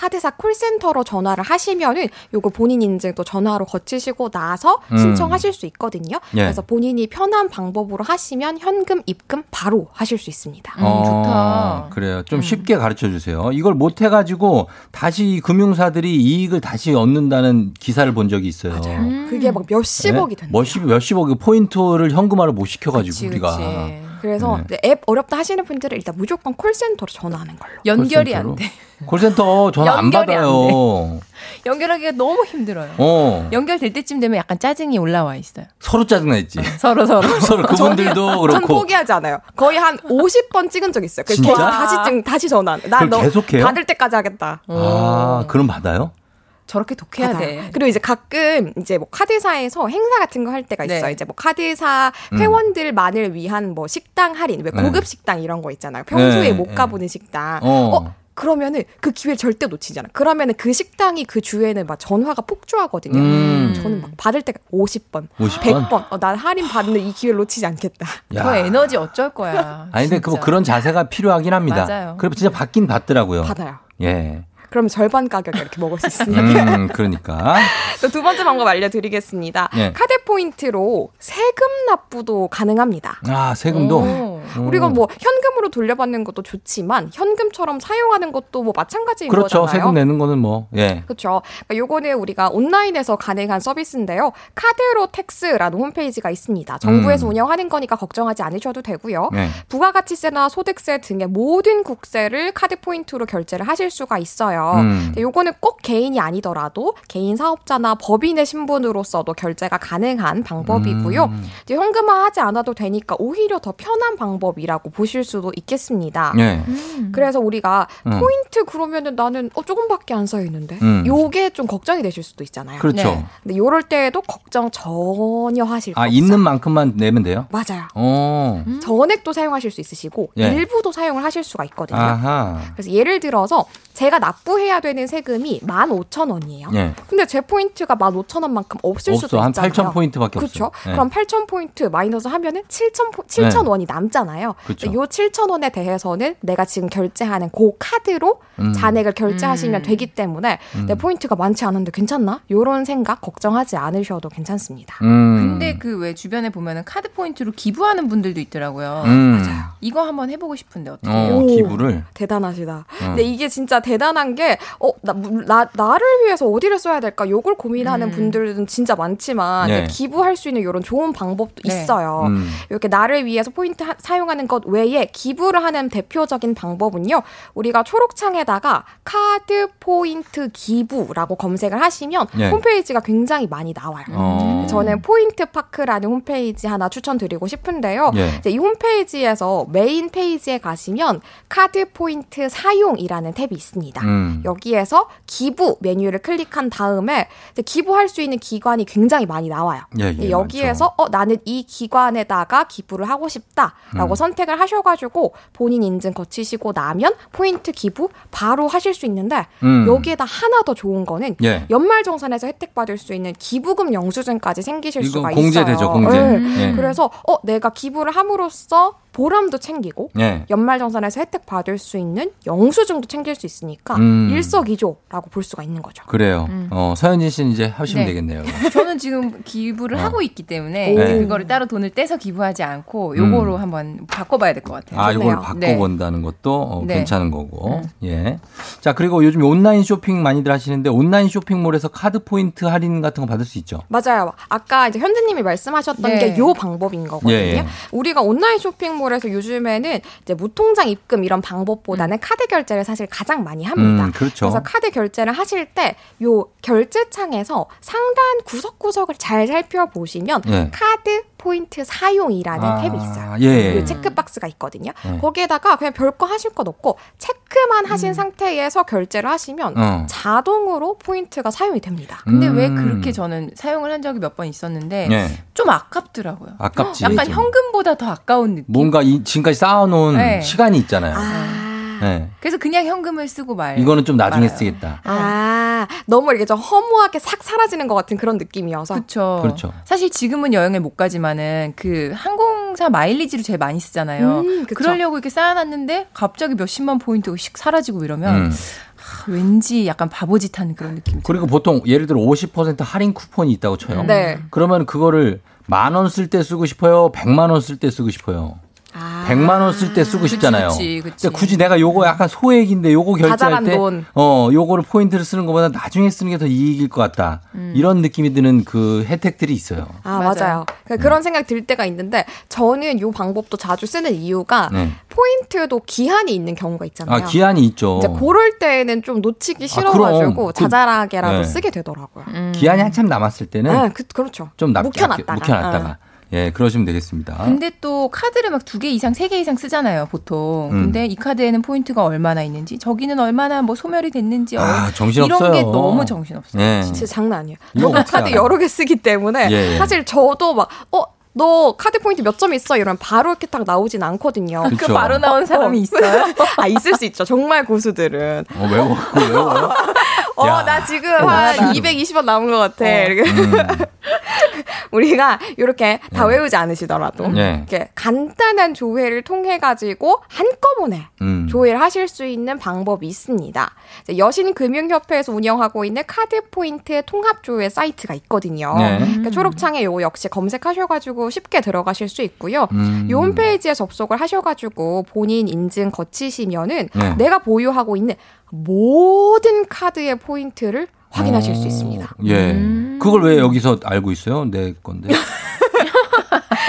R: 카드사 콜센터로 전화를 하시면은 요거 본인 인증 또 전화로 거치시고 나서
A: 음.
R: 신청하실 수 있거든요.
A: 예.
R: 그래서 본인이 편한 방법으로 하시면 현금 입금 바로 하실 수 있습니다.
A: 어, 그래요. 좀 쉽게 가르쳐 주세요. 이걸 못 해가지고 다시 금융사들이 이익을 다시 얻는다는 기사를 본 적이 있어요.
R: 그게 막 몇십억이
A: 네? 몇십, 몇십억이 포인트를 현금화를 못 시켜가지고
R: 그치,
A: 우리가.
R: 그치. 그래서
A: 네.
R: 앱 어렵다 하시는 분들은 일단 무조건 콜센터로 전화하는 걸로.
Q: 연결이 안
A: 콜센터로?
Q: 돼.
A: 콜센터 전화 안
Q: 연결이 안
A: 받아요.
Q: 연결하기가 너무 힘들어요.
A: 어.
Q: 연결될 때쯤 되면 약간 짜증이 올라와 있어요.
A: 서로 짜증나 있지.
Q: 서로 서로.
A: 서로 그분들도
R: 전
A: 그렇고.
R: 포기하지 않아요. 거의 한 50번 찍은 적 있어요. 그래서
A: 진짜?
R: 다시 찍, 다시 전화.
A: 그걸
R: 나너
A: 계속해요?
R: 받을 때까지 하겠다.
A: 아, 그럼 받아요?
Q: 저렇게 독해야. 돼.
R: 그리고 이제 가끔 이제 뭐 카드사에서 행사 같은 거 할 때가 있어요.
Q: 네.
R: 이제 뭐 카드사
A: 음.
R: 회원들만을 위한 뭐 식당 할인, 왜
A: 네.
R: 고급 식당 이런 거 있잖아요. 평소에
A: 네,
R: 못
A: 네.
R: 가보는 식당.
A: 어.
R: 어. 그러면은 그 기회를 절대 놓치잖아. 그러면은 그 식당이 그 주에는 막 전화가 폭주하거든요.
A: 음.
R: 저는 막 받을 때가 50번,
A: 50번?
R: 100번. 어, 난 할인 받는 이 기회를 놓치지 않겠다.
A: 야.
Q: 그 에너지 어쩔 거야.
A: 아니, 근데 그, 그런 자세가 필요하긴 합니다.
Q: 맞아요.
A: 그래, 진짜 받긴 받더라고요.
R: 받아요.
A: 예.
R: 그러면 절반 가격에 이렇게 먹을 수 있으니까.
A: 음, 그러니까.
R: 또 두 번째 방법 알려드리겠습니다.
A: 예.
R: 카드 포인트로 세금 납부도 가능합니다.
A: 아, 세금도?
R: 오.
A: 음.
R: 우리가 뭐 현금으로 돌려받는 것도 좋지만 현금처럼 사용하는 것도 뭐 마찬가지인
A: 그렇죠.
R: 거잖아요.
A: 세금 내는 거는 뭐, 예.
R: 그렇죠. 그러니까 요거는 우리가 온라인에서 가능한 서비스인데요. 카드로택스라는 홈페이지가 있습니다. 정부에서
A: 음.
R: 운영하는 거니까 걱정하지 않으셔도 되고요.
A: 네.
R: 부가가치세나 소득세 등의 모든 국세를 카드 포인트로 결제를 하실 수가 있어요.
A: 음.
R: 근데 요거는 꼭 개인이 아니더라도 개인 사업자나 법인의 신분으로서도 결제가 가능한 방법이고요.
A: 음.
R: 이제 현금화하지 않아도 되니까 오히려 더 편한 방법이라고 보실 수도 있겠습니다.
A: 예.
R: 그래서 우리가
A: 음.
R: 포인트 그러면은 나는 어 조금밖에 안 쌓여 있는데
A: 음.
R: 요게 좀 걱정이 되실 수도 있잖아요.
A: 그렇죠. 네.
R: 근데 요럴 때에도 걱정 전혀 하실 거
A: 아,
R: 없어요.
A: 있는 만큼만 내면 돼요?
R: 맞아요.
A: 어.
R: 전액도 사용하실 수 있으시고
A: 예.
R: 일부도 사용을 하실 수가 있거든요.
A: 아하.
R: 그래서 예를 들어서 제가 납부 해야 되는 세금이 15,000원이에요.
A: 예.
R: 근데 제 포인트가 15,000원만큼 없을 수도
A: 없어. 한
R: 있잖아요.
A: 8,000 포인트밖에
R: 그렇죠.
A: 없어. 예.
R: 그럼 8,000포인트 마이너스 하면은 7,000 7,000원이 남잖아요.
A: 그쵸.
R: 요 7,000원에 대해서는 내가 지금 결제하는 그 카드로
A: 음.
R: 잔액을 결제하시면
Q: 음.
R: 되기 때문에
A: 음.
R: 내 포인트가 많지 않은데 괜찮나? 요런 생각 걱정하지 않으셔도 괜찮습니다.
A: 음.
Q: 근데 그 왜 주변에 보면은 카드 포인트로 기부하는 분들도 있더라고요.
A: 음.
Q: 이거 한번 해보고 싶은데 어떻게
A: 어,
Q: 해요?
A: 기부를.
R: 대단하시다.
A: 어.
R: 근데 이게 진짜 대단한 게, 어, 나, 나, 나를 위해서 어디를 써야 될까? 요걸 고민하는
Q: 음.
R: 분들은 진짜 많지만,
A: 네.
R: 기부할 수 있는 이런 좋은 방법도
Q: 네.
R: 있어요.
A: 음.
R: 이렇게 나를 위해서 포인트 하- 사용하는 것 외에 기부를 하는 대표적인 방법은요. 우리가 초록창에다가 카드 포인트 기부라고 검색을 하시면
A: 네.
R: 홈페이지가 굉장히 많이 나와요.
A: 어.
R: 저는 포인트 파크라는 홈페이지 하나 추천드리고 싶은데요.
A: 예.
R: 이제 이 홈페이지에서 메인 페이지에 가시면 카드 포인트 사용이라는 탭이 있습니다.
A: 음.
R: 여기에서 기부 메뉴를 클릭한 다음에 기부할 수 있는 기관이 굉장히 많이 나와요.
A: 예, 예,
R: 여기에서 어 나는 이 기관에다가 기부를 하고 싶다라고
A: 음.
R: 선택을 하셔가지고 본인 인증 거치시고 나면 포인트 기부 바로 하실 수 있는데
A: 음.
R: 여기에다 하나 더 좋은 거는
A: 예.
R: 연말정산에서 혜택 받을 수 있는 기부금 영수증까지 생기실 수가
A: 공제되죠,
R: 있어요.
A: 공제.
R: 네.
A: 예.
R: 그래서 어 내가 기부를 함으로써 보람도 챙기고
A: 예.
R: 연말정산에서 혜택 받을 수 있는 영수증도 챙길 수 있으니까
A: 음.
R: 일석이조라고 볼 수가 있는 거죠.
A: 그래요.
Q: 음.
A: 어, 서현진 씨는 이제 하시면
Q: 네.
A: 되겠네요.
Q: 저는 지금 기부를
A: 어.
Q: 하고 있기 때문에
A: 네.
Q: 그거를 따로 돈을 떼서 기부하지 않고 요거로
A: 음.
Q: 한번 바꿔봐야 될 것 같아요.
A: 아, 이걸
R: 좋네요.
A: 바꿔본다는 것도 어,
Q: 네.
A: 괜찮은 거고. 예. 자, 그리고 요즘 온라인 쇼핑 많이들 하시는데 온라인 쇼핑몰에서 카드 포인트 할인 같은 거 받을 수 있죠.
R: 맞아요. 아까 이제 현재님이 말씀하셨던
Q: 네.
R: 게 요 방법인 거거든요.
A: 예, 예.
R: 우리가 온라인 쇼핑몰에서 요즘에는 이제 무통장 입금 이런 방법보다는 카드 결제를 사실 가장 많이 합니다.
A: 음, 그렇죠.
R: 그래서 카드 결제를 하실 때 요 결제 창에서 상단 구석구석을 잘 살펴보시면
A: 예.
R: 카드 포인트 사용이라는
A: 아,
R: 탭이 있어요.
A: 예.
R: 요 체크박스가 있거든요.
A: 예.
R: 거기에다가 그냥 별거 하실 것 없고 체크만 하신 상태에서 결제를 하시면
A: 어.
R: 자동으로 포인트가 사용이 됩니다.
Q: 근데 왜
A: 음.
Q: 그렇게 저는 사용을 한 적이 몇 번 있었는데
A: 예.
Q: 좀 아깝더라고요.
A: 아깝지.
Q: 약간
A: 좀.
Q: 현금보다 더 아까운 느낌.
A: 뭔가 이, 지금까지 쌓아놓은
Q: 네.
A: 시간이 있잖아요.
R: 아.
A: 네.
Q: 그래서 그냥 현금을 쓰고 말.
A: 이거는 좀 나중에
Q: 말아요.
A: 쓰겠다.
R: 아, 너무 이렇게 좀 허무하게 싹 사라지는 것 같은 그런 느낌이어서.
Q: 그렇죠.
A: 그렇죠.
Q: 사실 지금은 여행을 못 가지만은 그 항공사 마일리지를 제일 많이 쓰잖아요.
R: 음, 그쵸.
Q: 그러려고 이렇게 쌓아놨는데 갑자기 몇십만 포인트씩 사라지고 이러면
A: 음.
Q: 왠지 약간 바보짓한 그런 느낌.
A: 그리고 보통 예를 들어 50% 할인 쿠폰이 있다고 쳐요.
R: 네.
A: 그러면 그거를 만 원 쓸 때 쓰고 싶어요? 100만 원 쓸 때 쓰고 싶어요? 100만 원 쓸 때 쓰고 싶잖아요.
Q: 아. 그치, 그치.
A: 근데 굳이 내가 요거 약간 소액인데 요거 결제할 때
R: 돈.
A: 어, 요거를 포인트를 쓰는 것보다 나중에 쓰는 게 더 이익일 것 같다.
R: 음.
A: 이런 느낌이 드는 그 혜택들이 있어요.
R: 아,
Q: 맞아요.
R: 맞아요. 그- 그런 생각 들 때가 있는데 저는 이 방법도 자주 쓰는 이유가
A: 네.
R: 포인트도 기한이 있는 경우가 있잖아요.
A: 아, 기한이 있죠.
R: 이제 그럴 때는 좀 놓치기
A: 그럼.
R: 싫어가지고
A: 그-
R: 자잘하게라도
A: 네.
R: 쓰게 되더라고요.
A: 기한이 한참 남았을 때는
R: 네, 그, 그렇죠.
A: 좀 납,
R: 묵혀놨다가.
A: 묵혀놨다가. 예, 그러시면 되겠습니다.
Q: 근데 또 카드를 막 두 개 이상, 세 개 이상 쓰잖아요, 보통.
A: 음.
Q: 근데 이 카드에는 포인트가 얼마나 있는지, 저기는 얼마나 뭐 소멸이 됐는지,
A: 아,
Q: 어,
A: 정신없어요.
Q: 이런 게 너무 정신없어요.
A: 예.
R: 진짜 장난 아니에요. 저도 카드? 여러 개 쓰기 때문에
A: 예, 예.
R: 사실 저도 막 어. 너 카드 포인트 몇 점 있어? 이러면 바로 이렇게 딱 나오진 않거든요.
A: 그쵸. 그 바로
Q: 나온 사람이 있어요?
R: 아, 있을 수 있죠. 정말 고수들은.
A: 어, 외워, 그거 외워요?
R: 어,
A: 야.
R: 나 지금
A: 대단하다.
R: 한 220원 남은 것 같아. 이렇게.
A: 음.
R: 우리가 이렇게 다 외우지 않으시더라도
A: 네.
R: 이렇게 간단한 조회를 통해 가지고 한꺼번에
A: 음.
R: 조회를 하실 수 있는 방법이 있습니다. 여신금융협회에서 운영하고 있는 카드 포인트 통합 조회 사이트가 있거든요.
A: 네.
R: 그러니까 초록창에 요거 역시 검색하셔가지고 쉽게 들어가실 수 있고요.
A: 음.
R: 이 홈페이지에 접속을 하셔가지고 본인 인증 거치시면은
A: 네.
R: 내가 보유하고 있는 모든 카드의 포인트를 확인하실 수 있습니다.
A: 예. 그걸 왜 여기서 알고 있어요? 내 건데.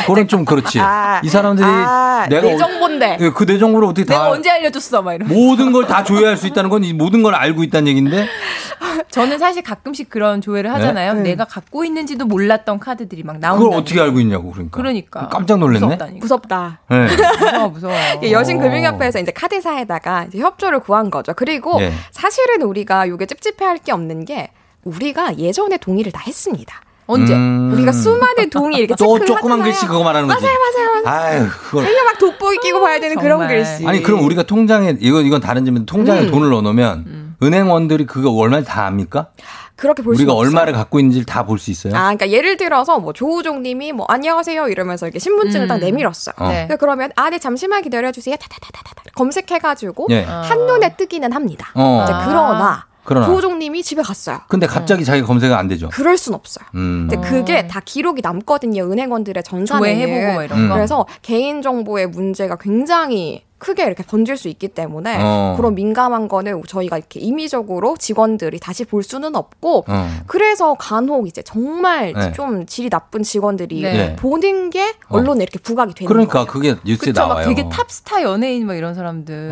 A: 그건 좀 그렇지.
R: 아,
A: 이 사람들이
R: 아,
A: 내가
R: 내
A: 어-
R: 정보인데.
A: 예, 그내 정보를 어떻게 다
Q: 내가 언제 알려줬어? 막 이러면.
A: 모든 걸 다 조회할 수 있다는 건이 모든 걸 알고 있다는 얘기인데.
Q: 저는 사실 가끔씩 그런 조회를 하잖아요.
R: 네.
Q: 내가 갖고 있는지도 몰랐던 카드들이 막 나온다.
A: 그걸 어떻게 알고 있냐고 그러니까.
Q: 그러니까.
A: 깜짝 놀랐네.
Q: 무섭다니까.
R: 무섭다.
A: 네.
Q: 무서워, 무서워.
R: 예, 여신금융협회에서 이제 카드사에다가 이제 협조를 구한 거죠. 그리고
A: 예.
R: 사실은 우리가 요게 찝찝해할 게 없는 게 우리가 예전에 동의를 다 했습니다.
Q: 언제?
A: 음.
R: 우리가 수많은 동의 이렇게
A: 또 조그만. 글씨 그거 말하는 거지.
R: 맞아요, 맞아요, 맞아요.
A: 아유, 그걸.
R: 그냥 막 돋보이 끼고 봐야 되는 그런
Q: 정말.
R: 글씨.
A: 아니 그럼 우리가 통장에 이건 이건 다른 점인데 통장에
R: 음.
A: 돈을 넣어 놓으면 은행원들이 그거 얼마를 다 압니까?
R: 그렇게 볼수
A: 우리가
R: 없어요.
A: 얼마를 갖고 있는지를 다 볼 수 있어요.
R: 아, 그러니까 예를 들어서 뭐 조우종님이 뭐 안녕하세요 이러면서 이렇게 신분증을
Q: 음.
R: 딱 내밀었어요.
A: 어.
Q: 네.
R: 그래서 그러면 아, 네 잠시만 기다려 주세요. 타타타타타 검색해가지고
A: 예.
R: 한 눈에 뜨기는 합니다.
A: 어.
R: 이제 그러나,
A: 그러나.
R: 조우종님이 집에 갔어요.
A: 근데 갑자기 자기가 검색이 안 되죠.
R: 그럴 순 없어요.
A: 음.
R: 근데 그게 다 기록이 남거든요. 은행원들의 전산에.
Q: 조회해보고 뭐 이런
A: 음.
Q: 거.
R: 그래서 개인 정보의 문제가 굉장히 크게 이렇게 번질 수 있기 때문에
A: 어.
R: 그런 민감한 거는 저희가 이렇게 임의적으로 직원들이 다시 볼 수는 없고
A: 어.
R: 그래서 간혹 이제 정말
A: 네.
R: 좀 질이 나쁜 직원들이
A: 네.
R: 보는 게 언론에 이렇게 부각이 되는
A: 그러니까
R: 거예요.
A: 그게 뉴스에
Q: 그쵸, 막
A: 나와요.
Q: 되게 탑스타 연예인 막 이런 사람들.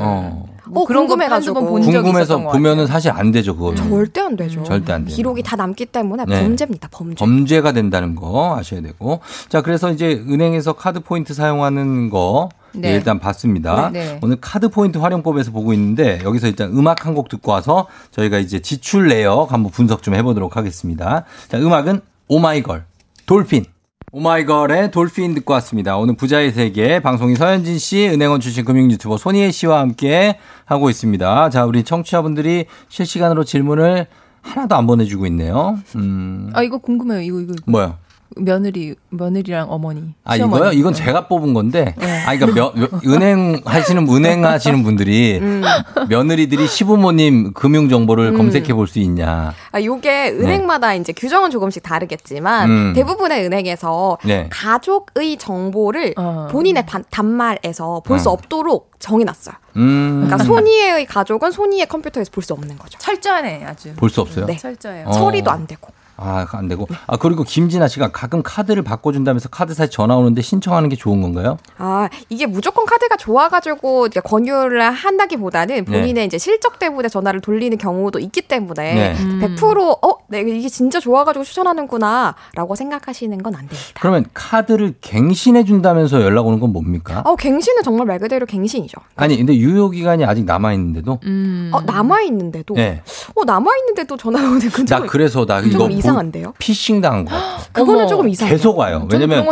A: 어.
Q: 뭐
R: 어,
Q: 그런 거
R: 궁금해가지고.
Q: 한두 번 본 적이
A: 궁금해서 보면은. 사실 안 되죠 그거.
R: 절대 안 되죠.
A: 절대 안 돼요.
R: 기록이 다 남기 때문에
A: 네.
R: 범죄입니다. 범죄.
A: 범죄가 된다는 거 아셔야 되고. 자, 그래서 이제 은행에서 카드 포인트 사용하는 거
Q: 네.
A: 예, 일단 봤습니다.
Q: 네, 네.
A: 오늘 카드 포인트 활용법에서 보고 있는데 여기서 일단 음악 한 곡 듣고 와서 저희가 이제 지출 내역 한번 분석 좀 해보도록 하겠습니다. 자, 음악은 오마이걸 돌핀. 오마이걸의 돌핀 듣고 왔습니다. 오늘 부자의 세계 방송인 서현진 씨, 은행원 출신 금융 유튜버 손희애 씨와 함께 하고 있습니다. 자, 우리 청취자분들이 실시간으로 질문을 하나도 안 보내주고 있네요. 음,
Q: 아 이거 궁금해요. 이거 이거
A: 뭐요?
Q: 며느리 며느리랑 어머니.
A: 아,
Q: 시어머니.
A: 이거요? 이건 제가 뽑은 건데.
Q: 네.
A: 아, 그러니까 며, 며- 은행 하시는, 은행 하시는 분들이
R: 음.
A: 며느리들이 시부모님 금융 정보를
R: 음.
A: 검색해 볼 수 있냐.
R: 아, 요게 은행마다 이제 규정은 조금씩 다르겠지만
A: 네. 음.
R: 대부분의 은행에서
A: 네.
R: 가족의 정보를
Q: 어.
R: 본인의 반- 단말에서 볼수
A: 어.
R: 없도록 정해놨어요.
A: 음.
R: 그러니까 손이의 가족은 손이의 컴퓨터에서 볼 수 없는 거죠.
Q: 철저하네 아주.
A: 볼 수 없어요?
R: 네.
Q: 철저해요.
A: 어.
R: 처리도 안 되고.
A: 아, 안 되고. 아, 그리고 김진아 씨가 가끔 카드를 바꿔준다면서 카드사에 전화 오는데 신청하는 게 좋은 건가요?
R: 아, 이게 무조건 카드가 좋아가지고 권유를 한다기보다는 본인의 이제 실적 때문에 전화를 돌리는 경우도 있기 때문에
A: 네.
Q: 음.
R: 100% 어, 내가 이게 진짜 좋아가지고 추천하는구나 라고 생각하시는 건 안 됩니다.
A: 그러면 카드를 갱신해 준다면서 연락 오는 건 뭡니까?
R: 어, 갱신은 정말 말 그대로 갱신이죠.
A: 아니, 근데 유효 기간이 아직 남아 있는데도.
Q: 음.
R: 어, 남아있는데도.
A: 네.
R: 어, 남아있는데도 전화 오는
A: 건나
R: 좀,
A: 그래서 나 이거
R: 좀
A: 보-
R: 이상한데요?
A: 피싱 당한 거.
R: 그거는. 조금 이상해요.
A: 계속 와요. 왜냐면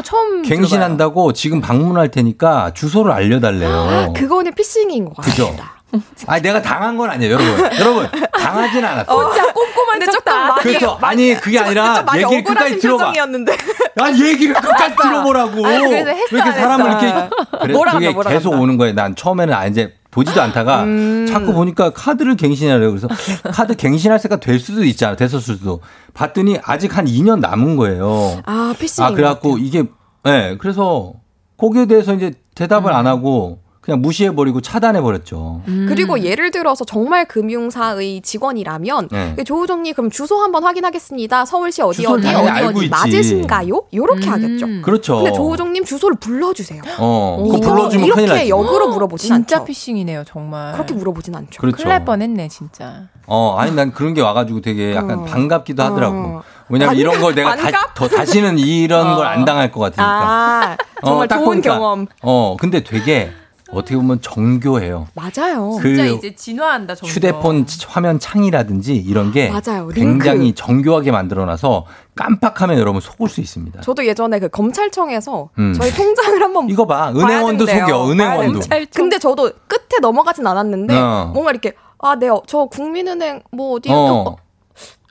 A: 갱신한다고 지금 방문할 테니까 주소를 알려달래요.
R: 그거는 피싱인 것? 같습니다.
A: 아니 내가 당한 건 아니에요, 여러분. 여러분 당하진 않았어.
R: 어, 진짜 꼼꼼한 척다. 많이,
A: 그래서 아니 그게 아니라
R: 좀
A: 얘기를 끝까지 들어봐.
R: 표정이었는데.
A: 아니 얘기를 끝까지 들어보라고.
R: 아니, 그래서 했어,
A: 왜 이렇게
R: 안
A: 사람을
R: 했어?
A: 이렇게 그래,
R: 뭐라
A: 그게
R: 뭐라
A: 계속
R: 한다.
A: 오는 거예요. 난 처음에는 아 이제 보지도 않다가 자꾸 보니까 카드를 갱신하려고 그래서 카드 갱신할 때가 될 수도 있잖아. 됐었을 수도. 봤더니 아직 한 2년 남은 거예요.
R: 아, 필싱인
A: 아,
R: 것
A: 그래갖고 이게, 예, 네, 그래서 거기에 대해서 이제 대답을 안 하고 그냥 무시해버리고 차단해버렸죠.
R: 그리고 예를 들어서 정말 금융사의 직원이라면
A: 네.
R: 그 조우정님 그럼 주소 한번 확인하겠습니다. 서울시 어디 어디 어디 어디. 맞으신가요? 요렇게 하겠죠.
A: 그렇죠.
R: 근데 조우정님 주소를 불러주세요.
A: 어, 그거
R: 이거
A: 불러주면 큰일
R: 이렇게
A: 나지.
R: 역으로 물어보진 않죠.
Q: 진짜 피싱이네요, 정말.
R: 그렇게 물어보진 않죠.
A: 그렇죠.
Q: 큰일 날 뻔했네, 진짜.
A: 어, 아니, 난 그런 게 와가지고 되게 약간
R: 어.
A: 반갑기도 하더라고.
R: 어.
A: 왜냐면 이런 걸
R: 반갑-
A: 내가 다,
R: 반갑?
A: 더 다시는 이런 걸안 당할 것 같으니까.
R: 아, 정말
A: 딱
R: 좋은
A: 보니까.
R: 경험.
A: 어, 근데 되게 어떻게 보면 정교해요.
R: 맞아요.
A: 그
Q: 진짜 이제 진화한다, 정말.
A: 휴대폰 화면 창이라든지 이런 게
R: 맞아요.
A: 굉장히
R: 링크.
A: 정교하게 만들어놔서 깜빡하면 여러분 속을 수 있습니다.
R: 저도 예전에 그 검찰청에서
A: 음.
R: 저희 통장을 한번
A: 이거 봐. 은행원도. 속여. 은행원도.
R: 근데 저도 끝에 넘어가진 않았는데
A: 어.
R: 뭔가 이렇게 아, 네, 어, 저 국민은행 뭐 어디
A: 어.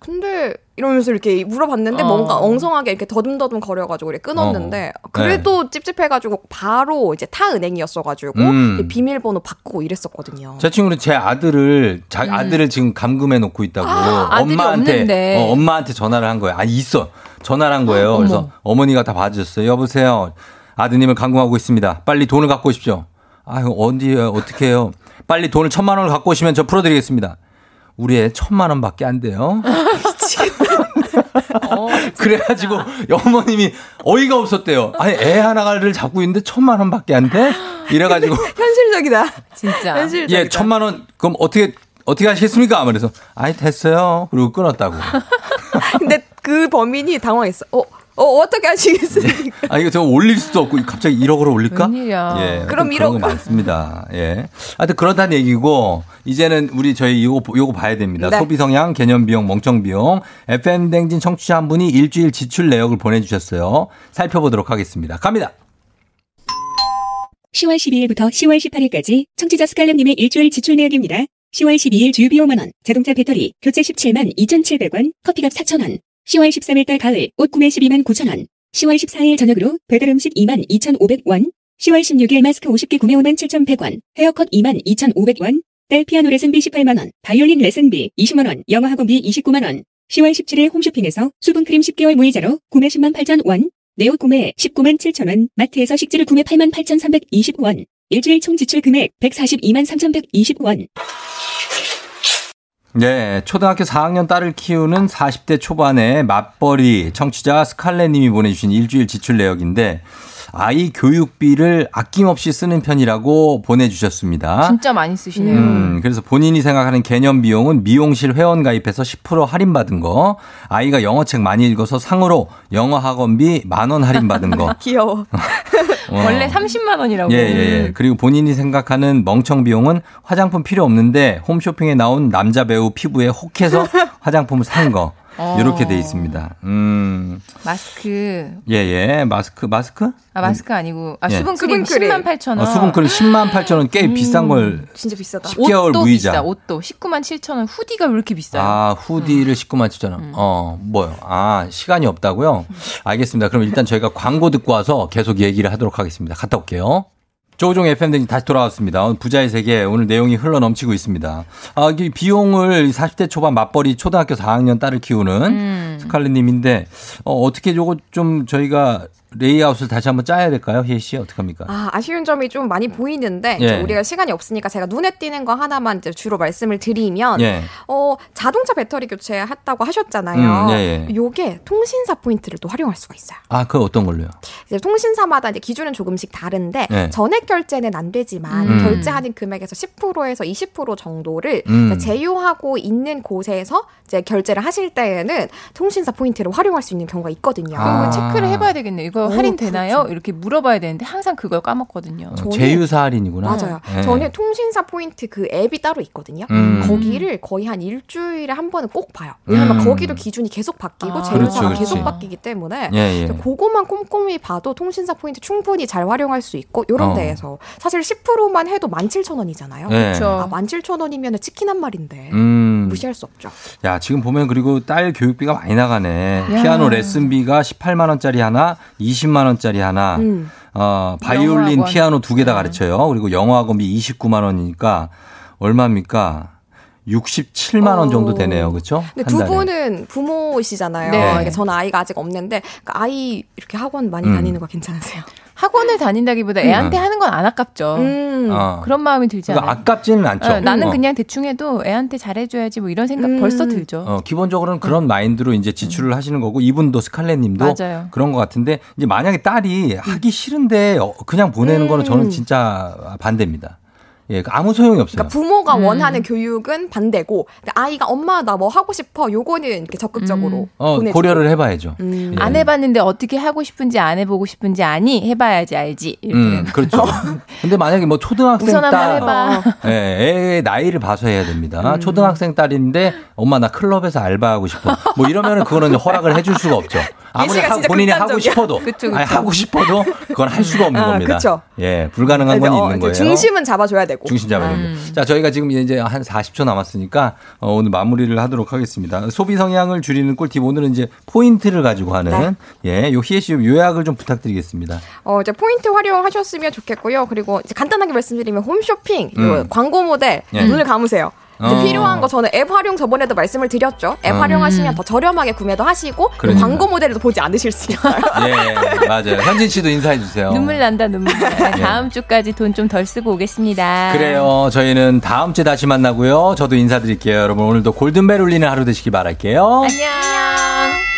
R: 근데 이러면서 이렇게 물어봤는데
Q: 어.
R: 뭔가 엉성하게 이렇게 더듬더듬 거려가지고 이렇게 끊었는데
A: 어.
R: 그래도 찝찝해가지고 바로 이제 타 은행이었어가지고
A: 음.
R: 비밀번호 바꾸고 이랬었거든요.
A: 제 친구는 제 아들을 자
R: 음.
A: 아들을 지금 감금해 놓고 있다고
R: 아들이
A: 엄마한테. 어, 엄마한테 전화를 한 거예요. 아 있어 전화를 한 거예요. 그래서 어머니가 다 봐주셨어요. 여보세요. 아드님을 감금하고 있습니다. 빨리 돈을 갖고 오십시오. 아유 어디 어떻게 해요? 빨리 돈을 천만 원을 갖고 오시면 저 풀어드리겠습니다. 우리 애 천만 원밖에 안 돼요. 그래가지고 어머님이 어이가 없었대요. 아니 애 하나를 잡고 있는데 천만 원밖에 안 돼? 이래가지고
R: 현실적이다.
Q: 진짜.
R: 현실적이다.
A: 예, 천만 원, 그럼 어떻게, 어떻게 하시겠습니까? 그래서, 아니, 됐어요. 그리고 끊었다고.
R: 근데 그 범인이 당황했어. 어, 어 어떻게 하시겠습니까?
A: 아, 이거 저 올릴 수도 없고, 갑자기 1억으로 올릴까?
Q: 웬일이야.
A: 예.
R: 그럼
A: 하여튼 그런
R: 1억.
A: 거 많습니다. 예. 하여튼 그렇다는 얘기고, 이제는 우리 저희 요거, 요거 봐야 됩니다.
R: 네.
A: 소비 성향, 개념 비용, 멍청 비용. FM 댕진 청취자 한 분이 일주일 지출 내역을 보내 주셨어요. 살펴보도록 하겠습니다. 갑니다.
S: 10월 12일부터 10월 18일까지 청취자 스칼렛님의 일주일 지출 내역입니다. 10월 12일 주유비용 만원, 자동차 배터리, 교체 17만 2,700원, 커피값 4,000원. 10월 13일달 가을, 옷 구매 12만 9,000원. 10월 14일 저녁으로 배달 음식 2만 2,500원. 10월 16일 마스크 50개 구매 5만 7,100원, 헤어컷 2만 2,500원, 딸 피아노 레슨비 18만원, 바이올린 레슨비 20만원, 영어 학원비 29만원. 10월 17일 홈쇼핑에서 수분크림 10개월 무이자로 구매 10만 8,000원, 내옷 구매 19만 7천원, 마트에서 식재료 구매 8만 8,320원, 일주일 총 지출 금액 142만 3,120원.
A: 예, 초등학교 4학년 딸을 키우는 40대 초반의 맞벌이 청취자 스칼렛 님이 보내주신 일주일 지출 내역인데, 아이 교육비를 아낌없이 쓰는 편이라고 보내주셨습니다.
Q: 진짜 많이 쓰시네요.
A: 음, 그래서 본인이 생각하는 개념 비용은 미용실 회원 가입해서 10% 할인받은 거, 아이가 영어책 많이 읽어서 상으로 영어 학원비 만 원 할인받은 거.
R: 귀여워.
A: 어.
Q: 원래 30만 원이라고.
A: 예, 예, 예. 그리고 본인이 생각하는 멍청 비용은 화장품 필요 없는데 홈쇼핑에 나온 남자 배우 피부에 혹해서 화장품을 산 거.
Q: 어.
A: 이렇게 돼 있습니다. 음,
Q: 마스크.
A: 예, 예. 마스크, 마스크?
Q: 아, 마스크 아니고. 아,
A: 예.
Q: 수분크림
R: 수분크림.
Q: 10만 8천 원.
A: 어, 수분크림 10만 8천 원꽤 비싼 걸.
R: 진짜 비싸다.
A: 10개월
Q: 옷도
A: 무이자.
Q: 비싸, 옷도. 19만 7천 원. 후디가 왜 이렇게 비싸요?
A: 아, 후디를 19만 7천 원. 어, 뭐요? 아, 시간이 없다고요? 알겠습니다. 그럼 일단 저희가 광고 듣고 와서 계속 얘기를 하도록 하겠습니다. 갔다 올게요. 조종 FM 등 다시 돌아왔습니다. 오늘 부자의 세계 오늘 내용이 흘러 넘치고 있습니다. 아, 이 비용을 40대 초반 맞벌이 초등학교 4학년 딸을 키우는
Q: 음.
A: 스칼렛님인데 어, 어떻게 저거 좀 저희가 레이아웃을 다시 한번 짜야 될까요, 희애 씨 어떡합니까?
R: 아, 아쉬운 점이 좀 많이 보이는데
A: 예.
R: 우리가 시간이 없으니까 제가 눈에 띄는 거 하나만 이제 주로 말씀을 드리면
A: 예.
R: 어, 자동차 배터리 교체했다고 하셨잖아요.
A: 음, 예, 예.
R: 요게 통신사 포인트를 또 활용할 수가 있어요.
A: 아, 그 어떤 걸로요?
R: 이제 통신사마다 이제 기준은 조금씩 다른데
A: 네.
R: 전액 결제는 안 되지만
A: 음.
R: 결제하는 금액에서 10%에서 20% 정도를
A: 음.
R: 제휴하고 있는 곳에서 이제 결제를 하실 때에는 통신사 포인트를 활용할 수 있는 경우가 있거든요.
A: 아.
Q: 체크를 해봐야 되겠네요. 이거
R: 오,
Q: 할인 되나요?
R: 그렇죠.
Q: 이렇게 물어봐야 되는데 항상 그걸 까먹거든요.
A: 어, 제휴사 할인이구나.
R: 맞아요.
A: 예.
R: 저는 통신사 포인트 그 앱이 따로 있거든요.
A: 음.
R: 거기를 거의 한 일주일에 한 번은 꼭 봐요. 왜냐면
A: 음.
R: 거기도 기준이 계속 바뀌고
Q: 아.
R: 제휴사가
A: 그렇죠,
R: 계속
A: 그렇지.
R: 바뀌기 때문에
A: 예, 예.
R: 그거만 꼼꼼히 봐도 통신사 포인트 충분히 잘 활용할 수 있고 이런
A: 어.
R: 데에서 사실 10%만 해도 17,000원이잖아요.
A: 네.
Q: 그렇죠.
R: 아, 17,000원이면 치킨 한 마리인데
A: 음.
R: 무시할 수 없죠.
A: 야, 지금 보면 그리고 딸 교육비가 많이 나가네.
Q: 야.
A: 피아노 레슨비가 18만 원짜리 하나, 20만 원짜리 하나.
R: 음.
A: 어, 바이올린,
Q: 영어학원.
A: 피아노 두 개 다 가르쳐요. 그리고 영어 학원비 29만 원이니까 얼마입니까? 67만 원 정도 되네요. 그렇죠?
R: 근데 두 분은 부모이시잖아요.
A: 네.
R: 저는 아이가 아직 없는데 그러니까 아이 이렇게 학원 많이
A: 음.
R: 다니는 거 괜찮으세요?
Q: 학원을 다닌다기보다 애한테
A: 음.
Q: 하는 건 안 아깝죠.
R: 음.
A: 어.
Q: 그런 마음이 들지
A: 그러니까
Q: 않아요.
A: 아깝지는 않죠.
Q: 어, 나는
A: 어.
Q: 그냥 대충 해도 애한테 잘해줘야지 뭐 이런 생각
R: 음.
Q: 벌써 들죠.
A: 어, 기본적으로는 그런 마인드로 이제 지출을 하시는 거고 이분도 스칼렛 님도
Q: 맞아요.
A: 그런 것 같은데 이제 만약에 딸이 하기 싫은데 어, 그냥 보내는 거는 저는 진짜 반대입니다. 예, 아무 소용이 없어요.
R: 그러니까 부모가
Q: 음.
R: 원하는 교육은 반대고 아이가 엄마 나 뭐 하고 싶어 요거는 이렇게 적극적으로
A: 어,
R: 보내주고.
A: 고려를 해봐야죠.
R: 음.
A: 예.
Q: 안 해봤는데 어떻게 하고 싶은지 안 해보고 싶은지 아니 해봐야지 알지 이렇게
A: 음, 그렇죠. 근데 만약에 뭐 초등학생 딸,
Q: 해봐.
A: 예, 애의 나이를 봐서 해야 됩니다.
Q: 음.
A: 초등학생 딸인데 엄마 나 클럽에서 알바하고 싶어. 뭐 이러면은 그거는 허락을 해줄 수가 없죠. 아무리 하- 본인이 하고
R: 극단적이야.
A: 싶어도,
R: 그쵸, 그쵸.
A: 아니, 하고 싶어도 그건 할 수가 없는
R: 아,
A: 겁니다.
R: 그쵸.
A: 예, 불가능한 건
R: 어,
A: 있는 거예요.
R: 중심은 잡아줘야 되고.
A: 중심 잡아야
Q: 음.
A: 됩니다. 자, 저희가 지금 이제 한 40초 남았으니까 어, 오늘 마무리를 하도록 하겠습니다. 소비 성향을 줄이는 꿀팁 오늘은 이제 포인트를 가지고 하는 예, 요 희애 씨 요약을 좀 부탁드리겠습니다.
R: 어, 이제 포인트 활용하셨으면 좋겠고요. 그리고 이제 간단하게 말씀드리면 홈쇼핑, 요
A: 음.
R: 광고 모델
A: 예.
R: 눈을 감으세요.
A: 어.
R: 필요한 거 저는 앱 활용 저번에도 말씀을 드렸죠. 앱
A: 음.
R: 활용하시면 더 저렴하게 구매도 하시고
A: 그러니까.
R: 광고 모델도 보지 않으실 수 있어요.
A: 예, 맞아요. 현진 씨도 인사해 주세요.
Q: 눈물 난다 눈물. 나. 다음 주까지 돈 좀 덜 쓰고 오겠습니다.
A: 예. 그래요. 저희는 다음 주에 다시 만나고요. 저도 인사드릴게요. 여러분 오늘도 골든벨 울리는 하루 되시길 바랄게요.
Q: 안녕.